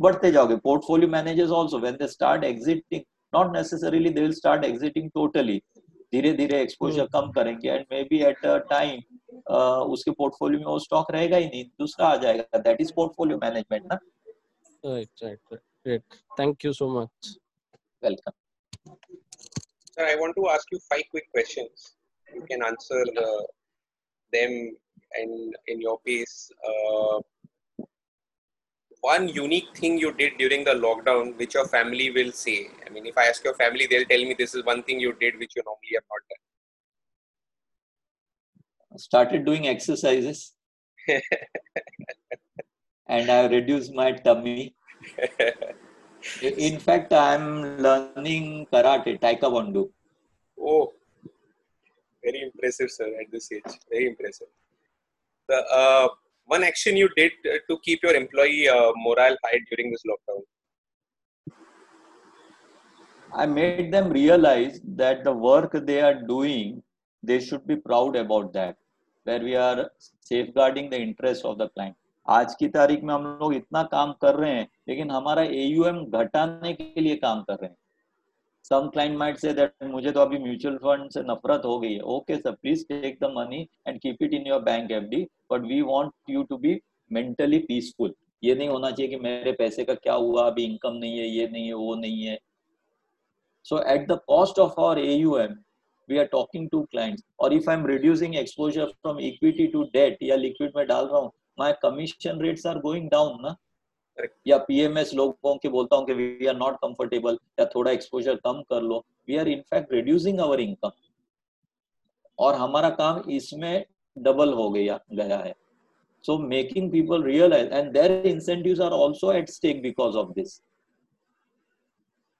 बढ़ते जाओगे portfolio managers also when they start exiting not necessarily they will start exiting totally धीरे धीरे एक्सपोजर कम करेंगे and maybe at a time उसके पोर्टफोलियो में वो स्टॉक रहेगा ही नहीं दूसरा आ जाएगा। दैट इज़ पोर्टफोलियो मैनेजमेंट ना। Right right great thank you so much welcome Sir, I want to ask you five quick questions. You can answer the, them and in your pace. Uh, one unique thing you did during the lockdown, which your family will say. I mean, if I ask your family, they'll tell me this is one thing you did which you normally have not done. Started doing exercises. and I reduced my tummy. In fact, I'm learning karate, taekwondo. Oh, very impressive, sir, at this age. Very impressive. The uh, one action you did to keep your employee uh, morale high during this lockdown? I made them realize that the work they are doing, they should be proud about that, where we are safeguarding the interest of the client. आज की तारीख में हम लोग इतना काम कर रहे हैं लेकिन हमारा एयूएम घटाने के लिए काम कर रहे हैं some client might say that मुझे तो अभी म्यूचुअल फंड से नफरत हो गई है। Okay sir please take the money and keep it in your bank FD but we want you to be mentally peaceful ये नहीं होना चाहिए कि मेरे पैसे का क्या हुआ, अभी इनकम नहीं है, ये नहीं है, वो नहीं है। So at the cost of our AUM we are talking to clients. Or if i'm reducing exposure from equity to debt, या liquid में डाल रहा हूँ, my commission rates are going down ना। या पीएमएस लोगों की बोलता हूँ कि वी आर नॉट कंफर्टेबल या थोड़ा एक्सपोजर कम कर लो। We are in fact reducing our income और हमारा काम इसमें डबल हो गया गया है। So making people realise and their incentive are also at stake because of this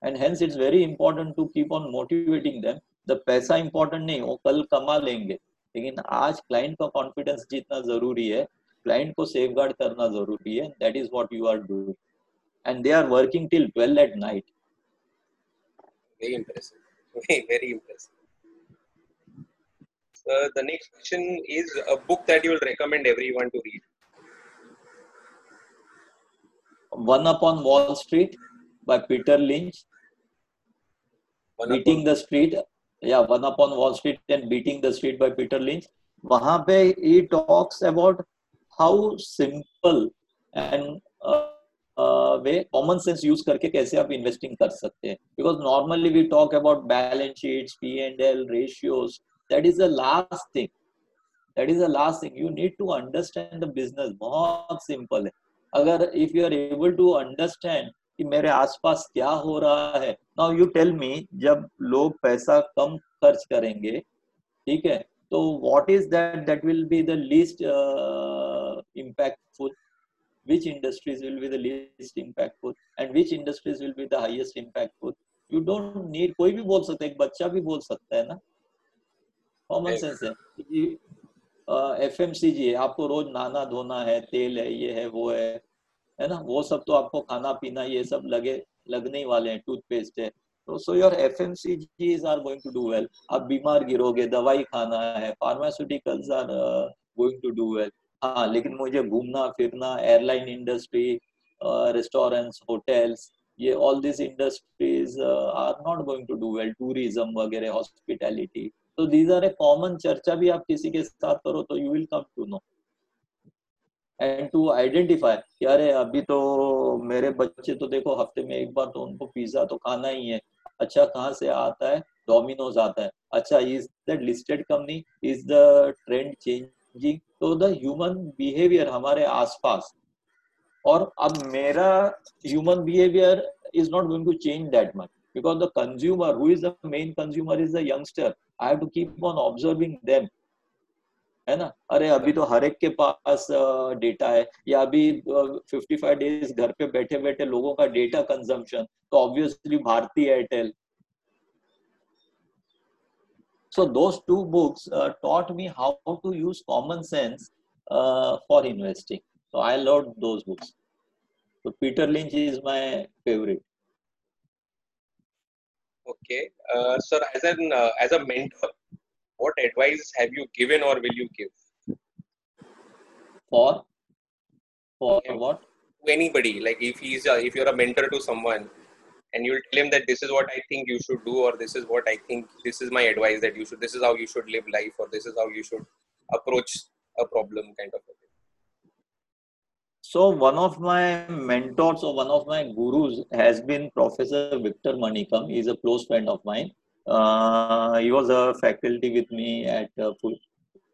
and hence it's very important to keep on motivating them the पैसा important नहीं, वो कल कमा लेंगे। लेकिन आज क्लाइंट का कॉन्फिडेंस जितना ज़रूरी है क्लाइंट को सेफ़ गार्ड करना ज़रूरी है that is what you are doing and they are working till twelve at night very impressive very impressive so the next question is a book that you will recommend everyone to read one upon wall street by peter lynch one beating upon... the street yeah one upon wall street and beating the street by peter lynch वहाँ पे he talks about how simple and way common sense use करके कैसे आप investing कर सकते हैं? Because normally we talk about balance sheets P and L ratios that is the last thing that is the last thing you need to understand the business बहुत simple है. अगर if you are able to understand कि मेरे आसपास क्या हो रहा है नाउ यू टेल मी जब लोग पैसा कम खर्च करेंगे, ठीक है? तो what is that that will be the least impactful? Which industries will be the least impactful? And which industries will be the highest impactful? You don't need कोई भी बोल सकता है एक बच्चा भी बोल सकता है ना कॉमन सेंस है एफ़ एम सी जी है आपको रोज नहाना धोना है तेल है ये है वो है है ना वो सब तो आपको खाना पीना ये सब लगे लगने ही वाले हैं टूथपेस्ट है तो so your F M C Gs are going to do well आप बीमार गिरोगे, दवाई खाना है pharmaceuticals are going to do well हाँ लेकिन मुझे घूमना, फिरना एयरलाइन इंडस्ट्री रेस्टोरेंट्स होटल्स ये all this industries are not going to do well tourism वगैरह हॉस्पिटैलिटी तो दीज आर ए कॉमन चर्चा भी आप किसी के साथ करो तो you will come to know and to identify अरे अभी तो मेरे बच्चे तो देखो हफ़्ते में एक बार तो उनको पिज्जा तो खाना ही है। अच्छा कहाँ से आता है? डोमिनोज आता है। अच्छा is the listed company is the trend changing तो द ह्यूमन बिहेवियर हमारे आसपास। और अब मेरा human behaviour is not going to change that much because the consumer, who is the main consumer is the youngster. I have to keep on observing them. है ना? अरे, अभी तो हर एक के पास डेटा है। या अभी 55 डेज़ घर पे बैठे बैठे लोगों का डेटा कंजम्पशन तो obviously Bharti Airtel so those two books taught me how to use common sense for investing so I love दो बुक्स तो Peter Lynch is my favourite okay sir as an as a mentor what advice have you given or will you give? For for okay. what? To anybody, like if he's a, if you're a mentor to someone, and you'll tell him that this is what I think you should do, or this is what I think, this is my advice that you should, this is how you should live life, or this is how you should approach a problem, kind of a thing. So, one of my mentors or one of my gurus has been Professor Victor Manikam. He's a close friend of mine. Uh, he was a faculty with me at uh,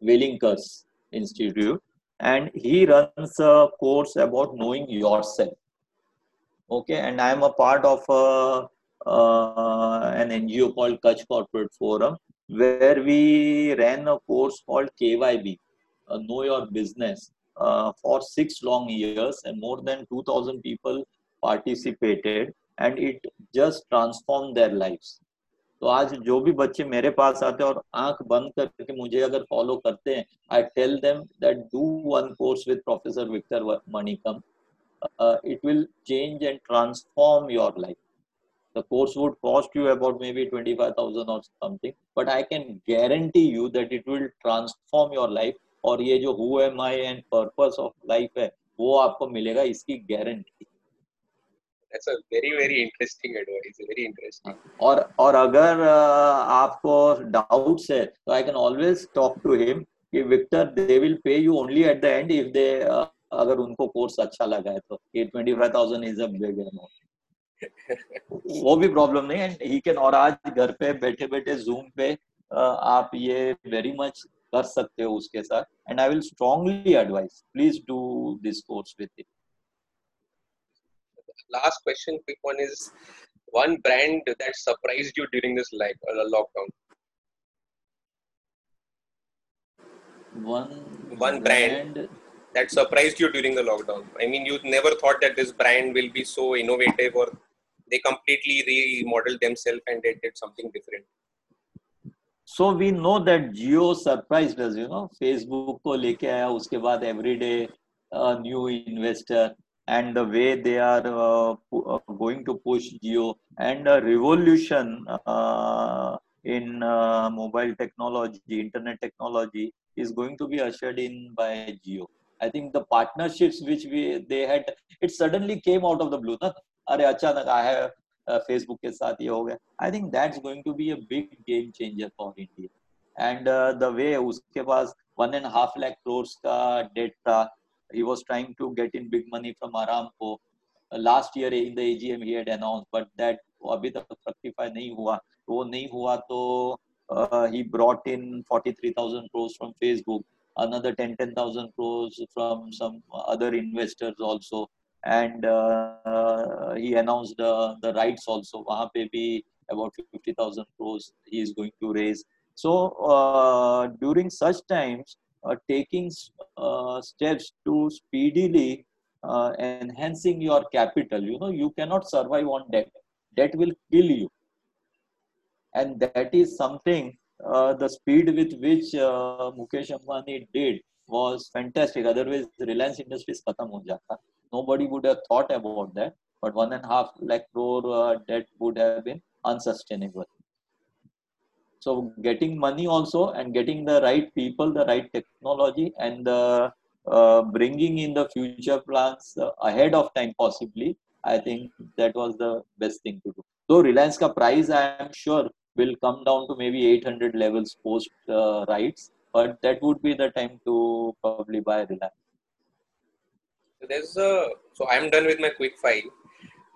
Welingkar's Institute, and he runs a course about knowing yourself. Okay, and I am a part of a, uh, an NGO called Kutch Corporate Forum, where we ran a course called KYB, uh, Know Your Business, uh, for six long years, and more than 2,000 people participated, and it just transformed their lives. तो आज जो भी बच्चे मेरे पास आते हैं और आँख बंद करके मुझे अगर फॉलो करते हैं I tell them that do one course with professor Victor Manickam it will change and transform your life the course would cost you about maybe 25000 or something but i can guarantee you that it will transform your life और ये जो who am I and purpose of life है वो आपको मिलेगा इसकी guarantee That's a very very interesting advice. Very interesting. और और अगर आपको डाउट्स है तो I can always talk to him कि Victor they will pay you only at the end if they अगर उनको कोर्स अच्छा लगा है तो ये twenty five thousand is a big amount वो भी प्रॉब्लम नहीं एंड ही कैन और आज घर पे बैठे बैठे जूम पे आप ये वेरी मच कर सकते हो उसके साथ and I will strongly advice please do this course with it last question, quick one is one brand that surprised you during this like uh, lockdown. One one brand, brand that surprised you during the lockdown. I mean, you never thought that this brand will be so innovative or they completely remodeled themselves and they did something different. So we know that Jio surprised us, you know, Facebook को लेके आया उसके बाद everyday uh, new investor and the way they are uh, uh going to push Jio and a revolution uh, in uh, mobile technology internet technology is going to be ushered in by Jio i think the partnerships which we they had it suddenly came out of the blue are achanak uh, i have Facebook के साथ ये हो गया I think that's going to be a big game changer for India and the way उसके पास one and half lakh crores का debt he was trying to get in big money from Aramco. Uh, last year in the AGM he had announced, but that अभी तक fructify नहीं हुआ वो नहीं हुआ तो uh, he brought in 43,000 crores from Facebook, another 10 10,000 crores from some other investors also, and uh, he announced the the rights also. वहाँ पे भी about 50,000 crores he is going to raise. So uh, during such times, uh, taking uh, steps to speedily uh, enhancing your capital. You know, you cannot survive on debt. Debt will kill you. And that is something, the speed with which Mukesh Ambani did was fantastic. Otherwise, Reliance Industries khatam ho jata. Nobody would have thought about that. But one and a half lakh crore uh, debt would have been unsustainable. So getting money also and getting the right people, the right technology, and the uh, bringing in the future plans uh, ahead of time possibly. I think that was the best thing to do. So Reliance ka price, I am sure, will come down to maybe 800 levels post uh, rights, but that would be the time to probably buy Reliance. There's a so I'm done with my quick file.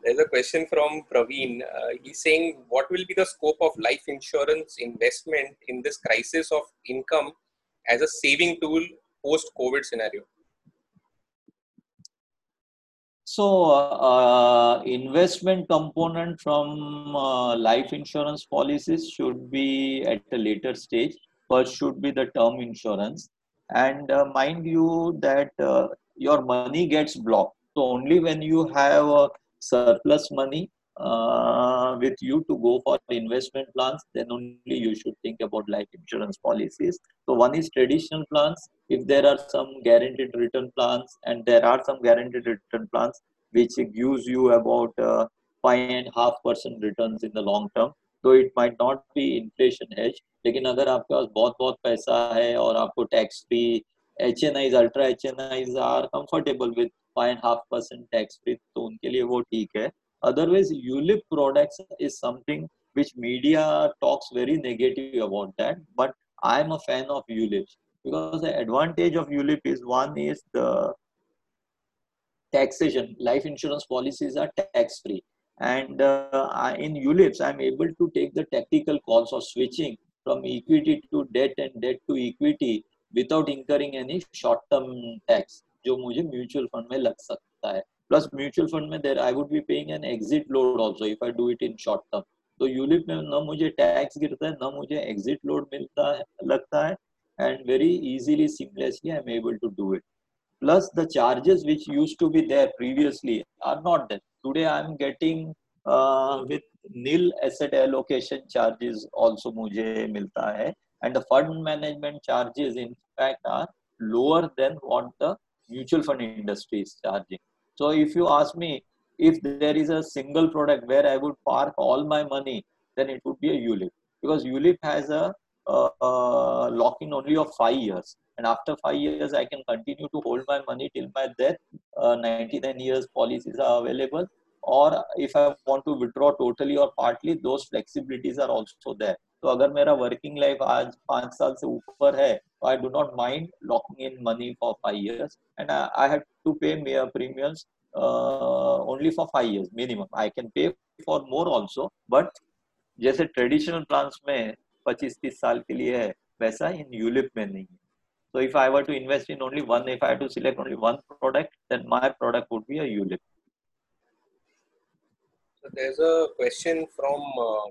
There's a question from Praveen. Uh, he's saying, what will be the scope of life insurance investment in this crisis of income as a saving tool post COVID scenario? So, uh, investment component from uh, life insurance policies should be at a later stage. First, should be the term insurance, and uh, mind you that uh, your money gets blocked. So, only when you have a surplus money uh, with you to go for investment plans, then only you should think about life insurance policies. So one is traditional plans. If there are some guaranteed return plans, and there are some guaranteed return plans which gives you about uh, five and a half percent returns in the long term. तो it might not be inflation hedge, लेकिन अगर आपके पास बहुत बहुत पैसा है और आपको tax free H N Is ultra H N eyes are comfortable with and half percent tax free तो उनके लिए वो ठीक है otherwise ulip products is something which media talks very negative about that but i am a fan of ulips because the advantage of ulip is one is the taxation life insurance policies are tax free and uh, in ulips i'm able to take the tactical calls of switching from equity to debt and debt to equity without incurring any short term tax जो मुझे mutual fund में लग सकता है। Plus mutual fund में there I would be paying an exit load also if I do it in short term तो ULIP में ना मुझे टैक्स गिरता है, ना मुझे एग्जिट लोड मिलता है, लगता है and very easily seamlessly I am able to do it plus the charges which used to be there previously are not there today I am getting with nil asset allocation charges also मुझे मिलता है and the fund management charges in fact are lower than what the mutual fund industry is charging. So if you ask me if there is a single product where i would park all my money then it would be a ulip because ulip has a lock in only of 5 years. And after five years i can continue to hold my money till my death. Uh, 99 years policies are available. Or if i want to withdraw totally or partly those flexibilities are also there तो अगर मेरा working life आज पाँच साल से ऊपर है तो I do not mind locking in money for five years and I have to pay mere premiums only for five years minimum I can pay for more also but जैसे traditional plans में पच्चीस तीस साल के लिए है वैसा इन ULIP में नहीं है। So if I were to invest in only one, if I had to select only one product, then my product would be a ULIP. So there's a question from uh,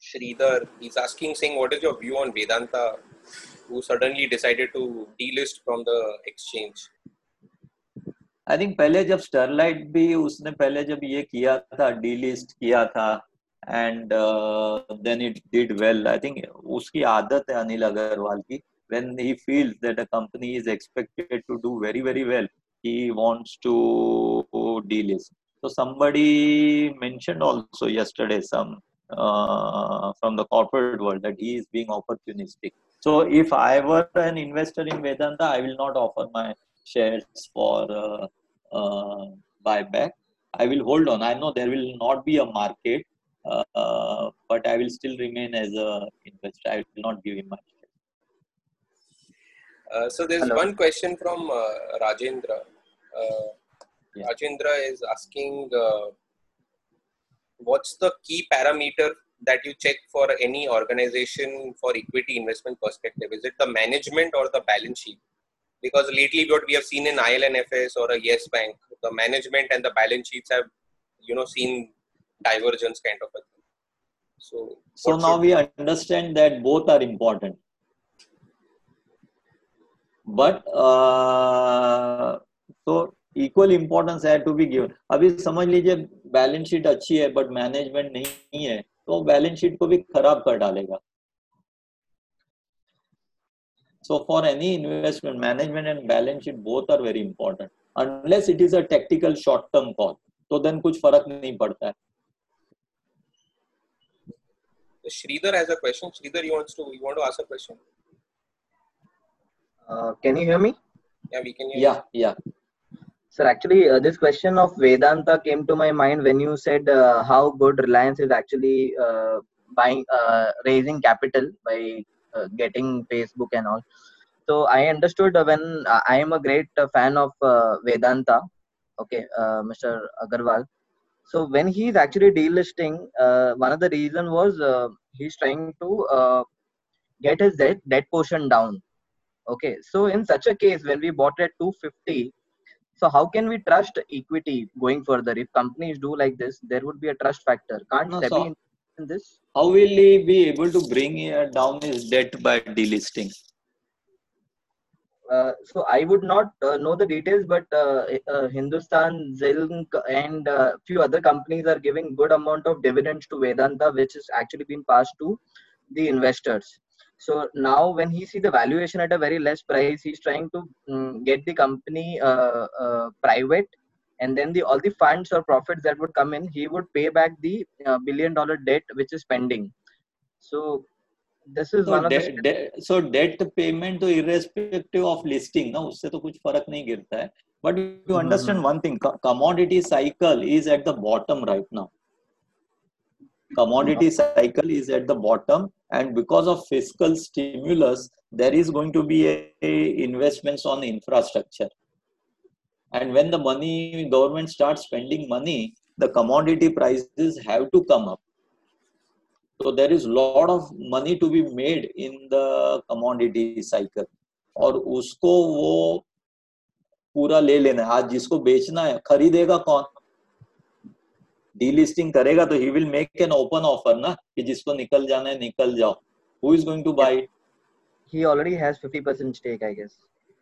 Sridhar. He's asking, saying, what is your view on Vedanta, who suddenly decided to delist from the exchange? I think पहले जब Sterlite भी उसने पहले जब ये किया था delist किया था and then it did well I think उसकी आदत है अनिल अग्रवाल की when he feels that a company is expected to do very very well he wants to delist so somebody mentioned also yesterday some uh, from the corporate world that he is being opportunistic so if i were an investor in vedanta i will not offer my shares for uh, uh, buyback i will hold on i know there will not be a market uh, but i will still remain as a investor i will not give him my uh, so there's Hello. one question from uh, Rajendra. Uh, yeah. Rajendra is asking, uh, what's the key parameter that you check for any organization for equity investment perspective? Is it the management or the balance sheet? Because lately, what we have seen in IL&FS or a Yes Bank, the management and the balance sheets have, you know, seen divergence kind of a thing. So, so now we understand that both are important. But uh, so equal importance है to be given अभी समझ लीजिए balance sheet अच्छी है but management नहीं है तो balance sheet को भी खराब कर डालेगा so for any investment management and balance sheet both are very important unless it is a tactical short term call तो देन कुछ फ़र्क नहीं पड़ता है Shridhar has a question. Shridhar, you wants to you want to ask a question? Uh, can you hear me? Yeah, we can hear. Yeah, you. yeah. Sir, actually, uh, this question of Vedanta came to my mind when you said uh, how good Reliance is actually uh, buying, uh, raising capital by uh, getting Facebook and all. So I understood when I am a great fan of Vedanta, okay, Mr. Agarwal. So when he is actually delisting, one of the reason was he's trying to get his debt debt portion down okay so in such a case when we bought at 250 so how can we trust equity going further? If companies do like this there would be a trust factor. Can't no, SEBI so in this? how will he be able to bring down his debt by delisting? Uh, so I would not uh, know the details, but uh, uh Hindustan Zinc and a uh, few other companies are giving good amount of dividends to Vedanta, which is actually been passed to the investors so now when he see the valuation at a very less price he's trying to um, get the company uh, uh, private. And then the all the funds or profits that would come in he would pay back the uh, billion dollar debt which is pending. So this is so one of the so debt payment to irrespective of listing na usse to kuch farak nahi girta hai but you mm-hmm. understand one thing co- commodity cycle is at the bottom right now. Commodity cycle is at the bottom and because of fiscal stimulus there is going to be a, a investments on infrastructure and when the money government starts spending money the commodity prices have to come up so there is a lot of money to be made in the commodity cycle और उसको वो पूरा ले लेना है आज जिसको बेचना है खरीदेगा कौन डीलिस्टिंग करेगा तो he will make an open offer ना कि जिसको निकल जाना है निकल जाओ। Who is going to buy he already has 50% stake i guess.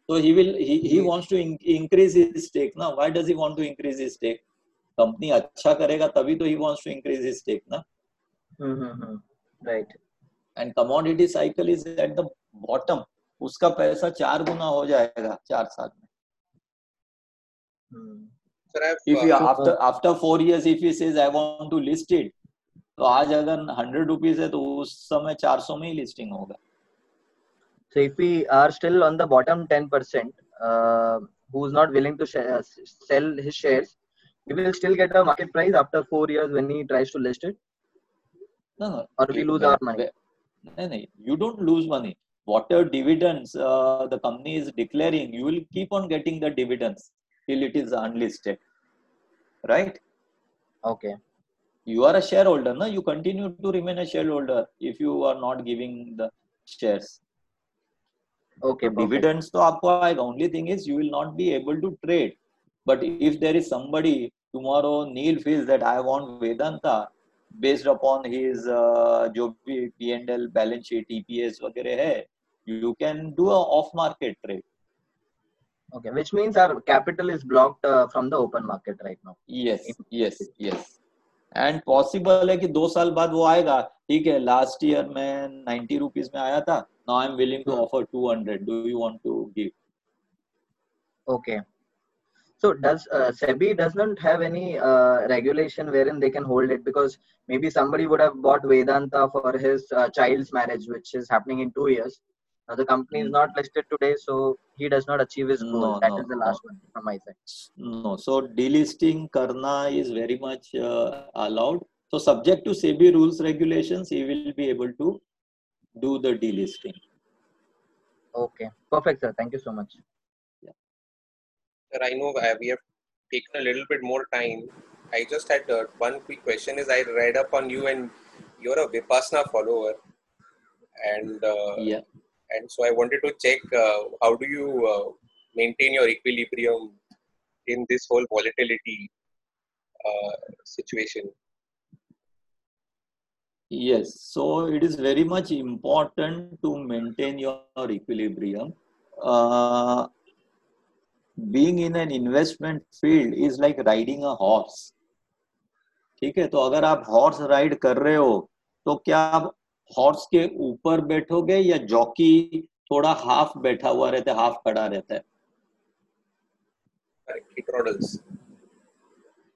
so he will he, he wants to in, increase his stake now why does he want to increase his stake? Company अच्छा करेगा तभी तो he wants to increase his stake ना। Right. And commodity cycle is at the bottom उसका पैसा चार गुना हो जाएगा चार साल में। Hmm. Sir, if you uh, after after four years if he says i want to list it तो आज अगर हंड्रेड रुपीज़ है तो उस समय चार सौ में ही लिस्टिंग होगा So if we are still on the bottom 10%, uh, who's not willing to share, sell his shares, he will still get a market price after four years when he tries to list it, no no or we lose our money. no no you don't lose money whatever dividends uh, the company is declaring you will keep on getting the dividends till it is unlisted right Okay. you are a shareholder no you continue to remain a shareholder if you are not giving the shares Okay. perfect. dividends तो आपको आएगा only thing is you will not be able to trade but if there is somebody tomorrow Neil feels that I want Vedanta based upon his uh, जो भी P&L balance sheet EPS वगैरह है you can do a off market trade Okay. Which means our capital is blocked uh, from the open market right now. yes yes yes and possible है कि दो साल बाद वो आएगा ठीक है लास्ट ईयर में 90 रुपीस में आया था now I am willing to offer 200 do you want to give Okay. So does uh, SEBI does not have any uh, regulation wherein they can hold it because maybe somebody would have bought Vedanta for his uh, child's marriage, which is happening in two years. Now the company is Hmm. not listed today, so he does not achieve his goal. No, That no, is the no. last one from my side. No, so delisting karna is very much uh, allowed. So subject to SEBI rules regulations, he will be able to do the delisting. Okay, perfect, sir. Thank you so much. Sir, I know we have taken a little bit more time. I just had uh, one quick question. Is I read up on you and you're a Vipassana follower, and uh, Yeah. And so I wanted to check uh, how do you uh, maintain your equilibrium in this whole volatility uh, situation. Yes, so it is very much important to maintain your equilibrium. Uh, being in an investment field is like riding a horse. ठीक है तो अगर आप horse ride कर रहे हो तो क्या आप हॉर्स के ऊपर बैठोगे या जॉकी थोड़ा हाफ़ बैठा हुआ रहता है हाफ़ खड़ा रहता है?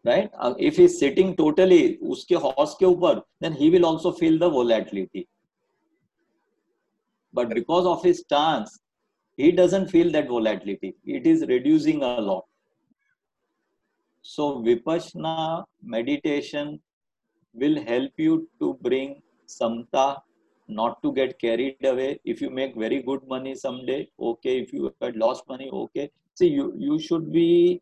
Right if is sitting totally उसके हॉर्स के ऊपर then he will also feel the volatility but because of his stance he doesn't feel that volatility it is reducing a lot so Vipassana meditation will help you to bring samta not to get carried away if you make very good money someday okay if you had lost money okay see you you should be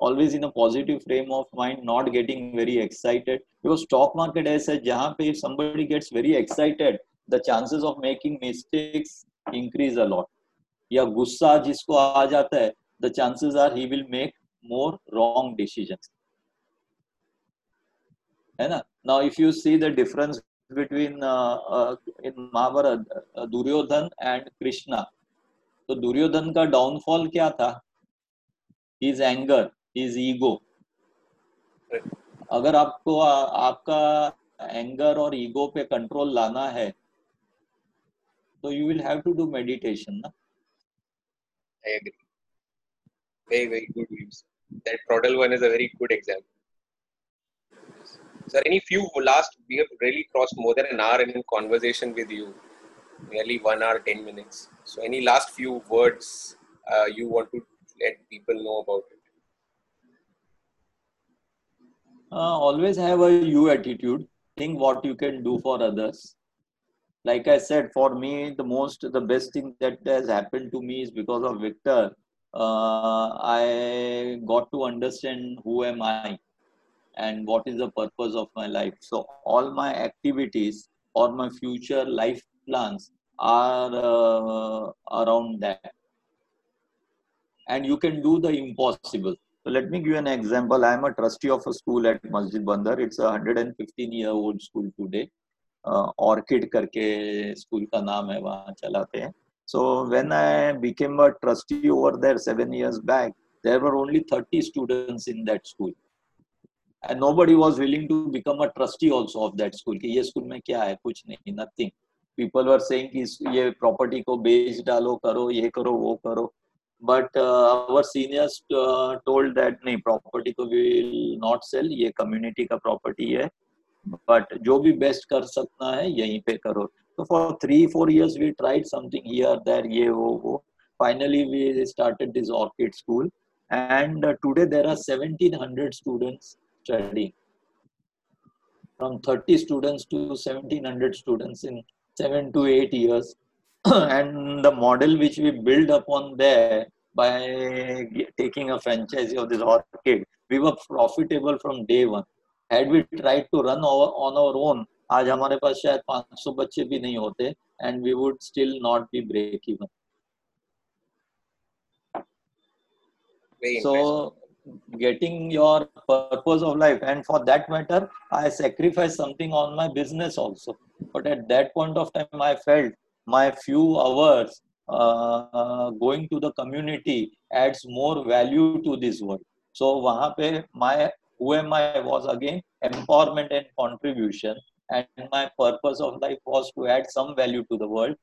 always in a positive frame of mind not getting very excited because stock market ऐसा है जहाँ पे if somebody gets very excited the chances of making mistakes increase a lot या गुस्सा जिसको आ जाता है the chances are he will make more wrong decisions है ना now if you see the difference Between uh, uh, in uh, Duryodhan and Krishna तो दुर्योधन का downfall क्या था anger his ego Right. अगर आपको आ, आपका एंगर और ईगो पे कंट्रोल लाना है तो you will have to do meditation ना I agree. Very, very good views. That Prodel one is a very good example. Sir, any few last, we have really crossed more than an hour in conversation with you, nearly one hour, 10 minutes. So, any last few words uh, you want to let people know about it? uh, always have a you attitude think what you can do for others like i said for me the most the best thing that has happened to me is because of victor uh, i got to understand who am i and what is the purpose of my life so all my activities or my future life plans are uh, around that and you can do the impossible so let me give you an example i am a trustee of a school at masjid bandar it's a 115 year old school today uh, orchid करके school का नाम है वहाँ चलाते हैं so when i became a trustee over there 7 years back there were only 30 students in that school And nobody was willing to become a trustee also of that school की ये school में क्या है? कुछ नहीं नथिंग पीपल आर से ये property को बेच डालो, करो, ये करो, वो करो. But our seniors told that नहीं प्रॉपर्टी को विल नॉट सेल ये कम्युनिटी का प्रॉपर्टी है. बट जो भी बेस्ट कर सकना है, यहीं पे करो. तो for three four years we tried something here that ये, वो वो. Finally we started this Orchid school and today there are 1700 students studying from 30 students to 1700 students in 7 to 8 years and the model which we build upon there by taking a franchise of this orchid we were profitable from day one had we tried to run our, on our own आज हमारे पास शायद 500 बच्चे भी नहीं होते and we would still not be break even Very so getting your purpose of life. And for that matter i sacrificed something on my business also. But at that point of time i felt my few hours uh, going to the community adds more value to this world. So wahan pe my who am i was again empowerment and contribution. And my purpose of life was to add some value to the world.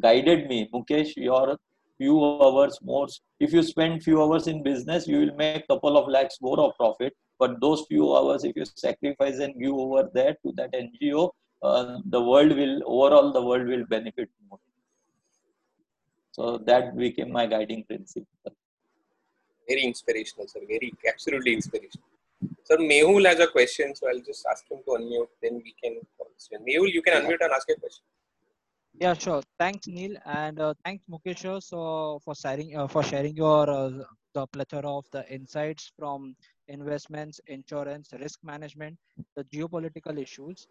Guided me mukesh your few hours more. If you spend few hours in business you will make couple of lakhs more of profit. But those few hours if you sacrifice and give over there to that ngo uh, the world will overall the world will benefit more. So that became my guiding principle. Very inspirational sir. Very absolutely inspirational. Sir mehul has a question so i'll just ask him to unmute then we can mehul you can unmute and ask a question Yeah, sure. Thanks, Neil, and uh, thanks, Mukesh, so for sharing uh, for sharing your uh, the plethora of the insights from investments, insurance, risk management, the geopolitical issues.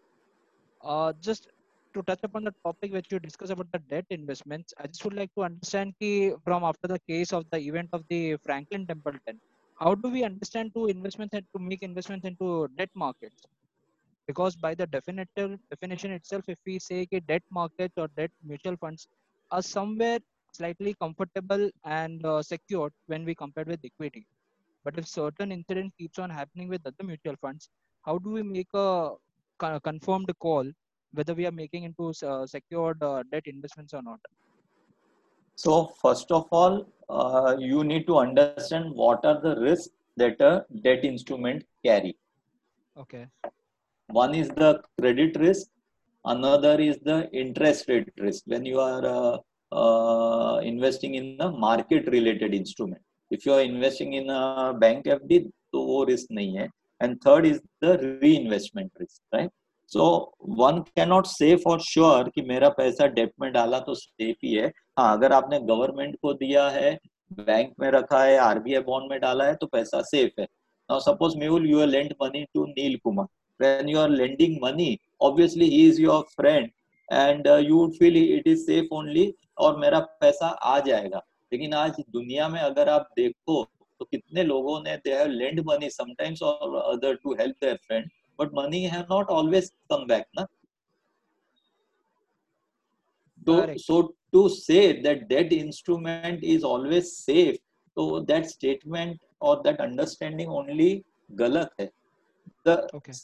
Uh, just to touch upon the topic which you discussed about the debt investments, I just would like to understand ki from after the case of the event of the Franklin Templeton, how do we understand to investments and to make investments into debt markets? Because by the definitive definition itself if we say that debt markets or debt mutual funds are somewhere slightly comfortable and uh, secured when we compare with equity. But if certain incident keeps on happening with other mutual funds how do we make a confirmed call whether we are making into uh, secured uh, debt investments or not? So first of all uh, you need to understand what are the risks that a debt instrument carry. Okay one is the credit risk another is the interest rate risk when you are uh, uh, investing in a market related instrument if you are investing in a bank fd तो वो risk नहीं है and third is the reinvestment risk right so one cannot say for sure कि मेरा पैसा date में डाला तो सेफ़ ही है हाँ अगर आपने गवर्नमेंट को दिया है बैंक में रखा है आरबीआई बॉन्ड में डाला है तो पैसा सेफ़ है now suppose Mehul you lent money to Neil Kumar when you are lending money obviously he is your friend and uh, you would feel it is safe only और मेरा पैसा आ जाएगा लेकिन आज दुनिया में अगर आप देखो तो कितने लोगों ने they have lend money sometimes और other to help their friend but money have not always come back ना so Correct. so to say that that instrument is always safe so that statement or that understanding only galat hai the okay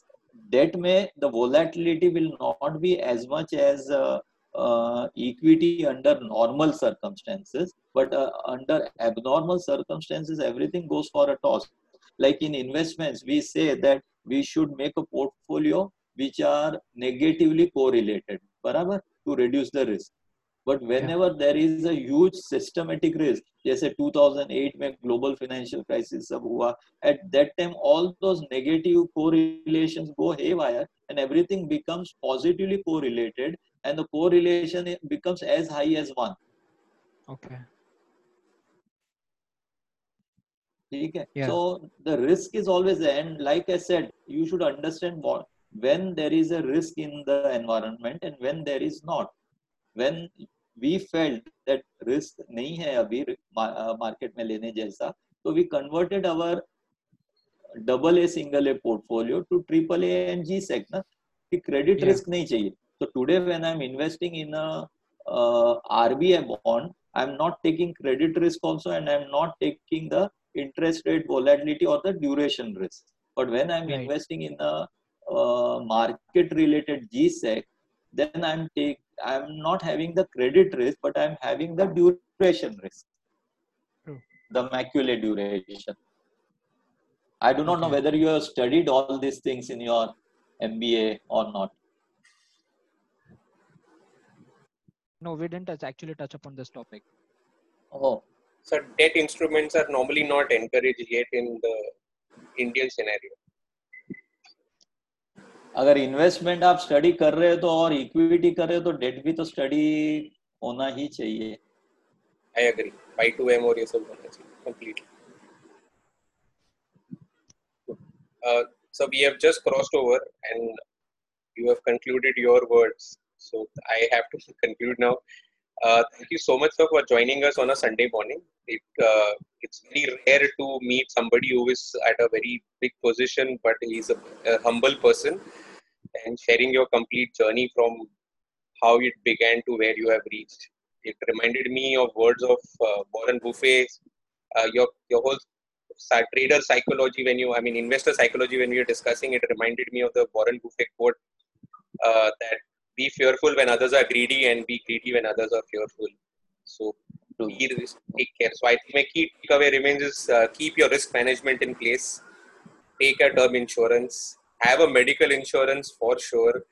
debt may the volatility will not be as much as uh, uh, equity under normal circumstances but uh, under abnormal circumstances everything goes for a toss. Like in investments we say that we should make a portfolio which are negatively correlated barabar to reduce the risk but whenever there is a huge systematic risk जैसे 2008 में global financial crisis सब हुआ at that time all those negative correlations go haywire and everything becomes positively correlated and the correlation becomes as high as one okay ठीक है Yeah. so the risk is always there and like i said you should understand what when there is a risk in the environment and when there is not When we felt that risk nahi hai abhi uh, market mein lene jaisa so we converted our double A single A portfolio to triple A and G sec na कि credit Yeah. risk नहीं चाहिए so today when I'm investing in a uh, RBI bond I'm not taking credit risk also and I'm not taking the interest rate volatility or the duration risk but when I'm Right. investing in a uh, market related GSEC then I'm take I'm not having the credit risk but I'm having the duration risk True. the Macaulay duration I do not know whether you have studied all these things in your MBA or not. No, we didn't touch, actually touch upon this topic. Oh, So debt instruments are normally not encouraged yet in the Indian scenario. अगर investment आप study कर रहे हो तो और equity कर रहे हो तो डेट भी तो स्टडी होना ही चाहिए। I agree by two M और ये सब होना चाहिए completely so we have just crossed over and you have concluded your words so I have to conclude now thank you so much sir for joining us on a Sunday morning It, uh, it's very rare to meet somebody who is at a very big position, but he's a, a humble person. And sharing your complete journey from how it began to where you have reached. It reminded me of words of uh, Warren Buffett, uh, your your whole trader psychology when you, I mean, investor psychology when we were discussing. It reminded me of the Warren Buffett quote uh, that be fearful when others are greedy and be greedy when others are fearful. So True. be risk- take care. So I think my key takeaway remains is uh, keep your risk management in place. Take a term insurance. Have a medical insurance for sure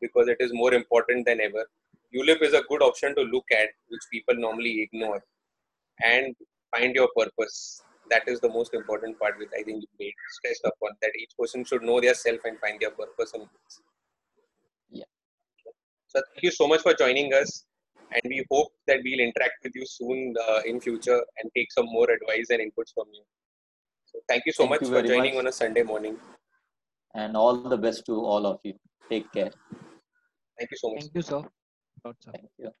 because it is more important than ever. ULIP is a good option to look at, which people normally ignore. And find your purpose. That is the most important part, which I think you made stressed upon that each person should know their self and find their purpose. This. Yeah. So thank you so much for joining us, and we hope that we'll interact with you soon uh, in future and take some more advice and inputs from you. So thank you so Thank much you for joining much. on a Sunday morning. And all the best to all of you. Take care. Thank you so much. Thank you, sir. Lot, sir. Thank you.